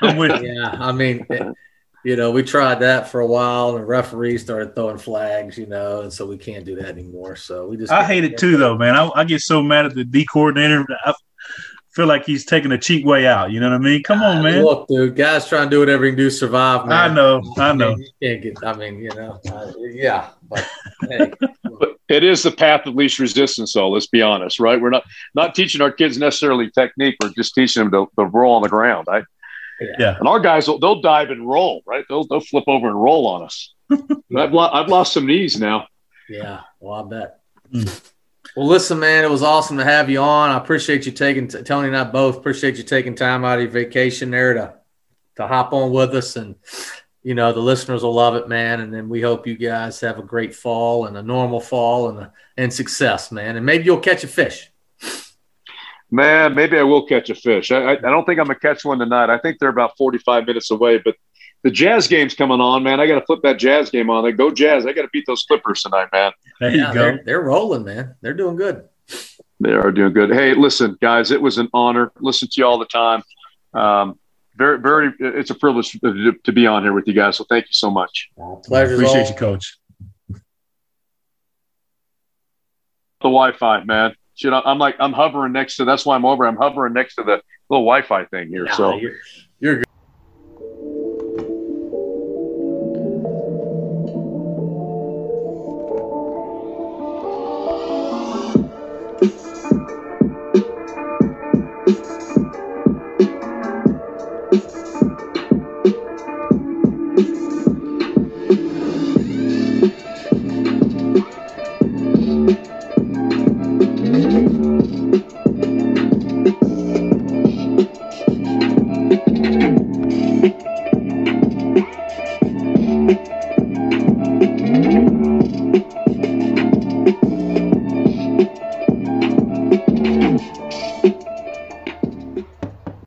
Uh, yeah, I mean, you know, we tried that for a while, and the referees started throwing flags, you know, and so we can't do that anymore. So we just I hate it too, though, man. I, I, get so mad at the D coordinator. I feel like he's taking a cheap way out. You know what I mean? Come on, man. Look, dude, guys trying to do whatever he can do to survive. Man. I know, I know. I mean, you can't get. I mean, you know, uh, yeah, but hey. but it is the path of least resistance, though. Let's be honest, right? We're not not teaching our kids necessarily technique. We're just teaching them to, to roll on the ground. I yeah. And our guys, will, they'll dive and roll, right? They'll, they'll flip over and roll on us. I've, lo- I've lost some knees now. Yeah. Well, I bet. Mm. Well, listen, man, it was awesome to have you on. I appreciate you taking, Tony and I both appreciate you taking time out of your vacation there to, to hop on with us. And, you know, the listeners will love it, man. And then we hope you guys have a great fall and a normal fall and, a, and success, man. And maybe you'll catch a fish. Man, maybe I will catch a fish. I, I, I don't think I'm gonna catch one tonight. I think they're about 45 minutes away, but the Jazz game's coming on, man. I got to flip that Jazz game on. They go Jazz. I got to beat those Clippers tonight, man. There you go. They're, they're, rolling, man. They're doing good. They are doing good. Hey, listen, guys, it was an honor. Listen to you all the time. Um, very, very. It's a privilege to, to, be on here with you guys. So thank you so much. Pleasure. Appreciate all. you, Coach. The Wi-Fi, man. Shit, I'm like I'm hovering next to. That's why I'm over. I'm hovering next to the little Wi-Fi thing here. Yeah, so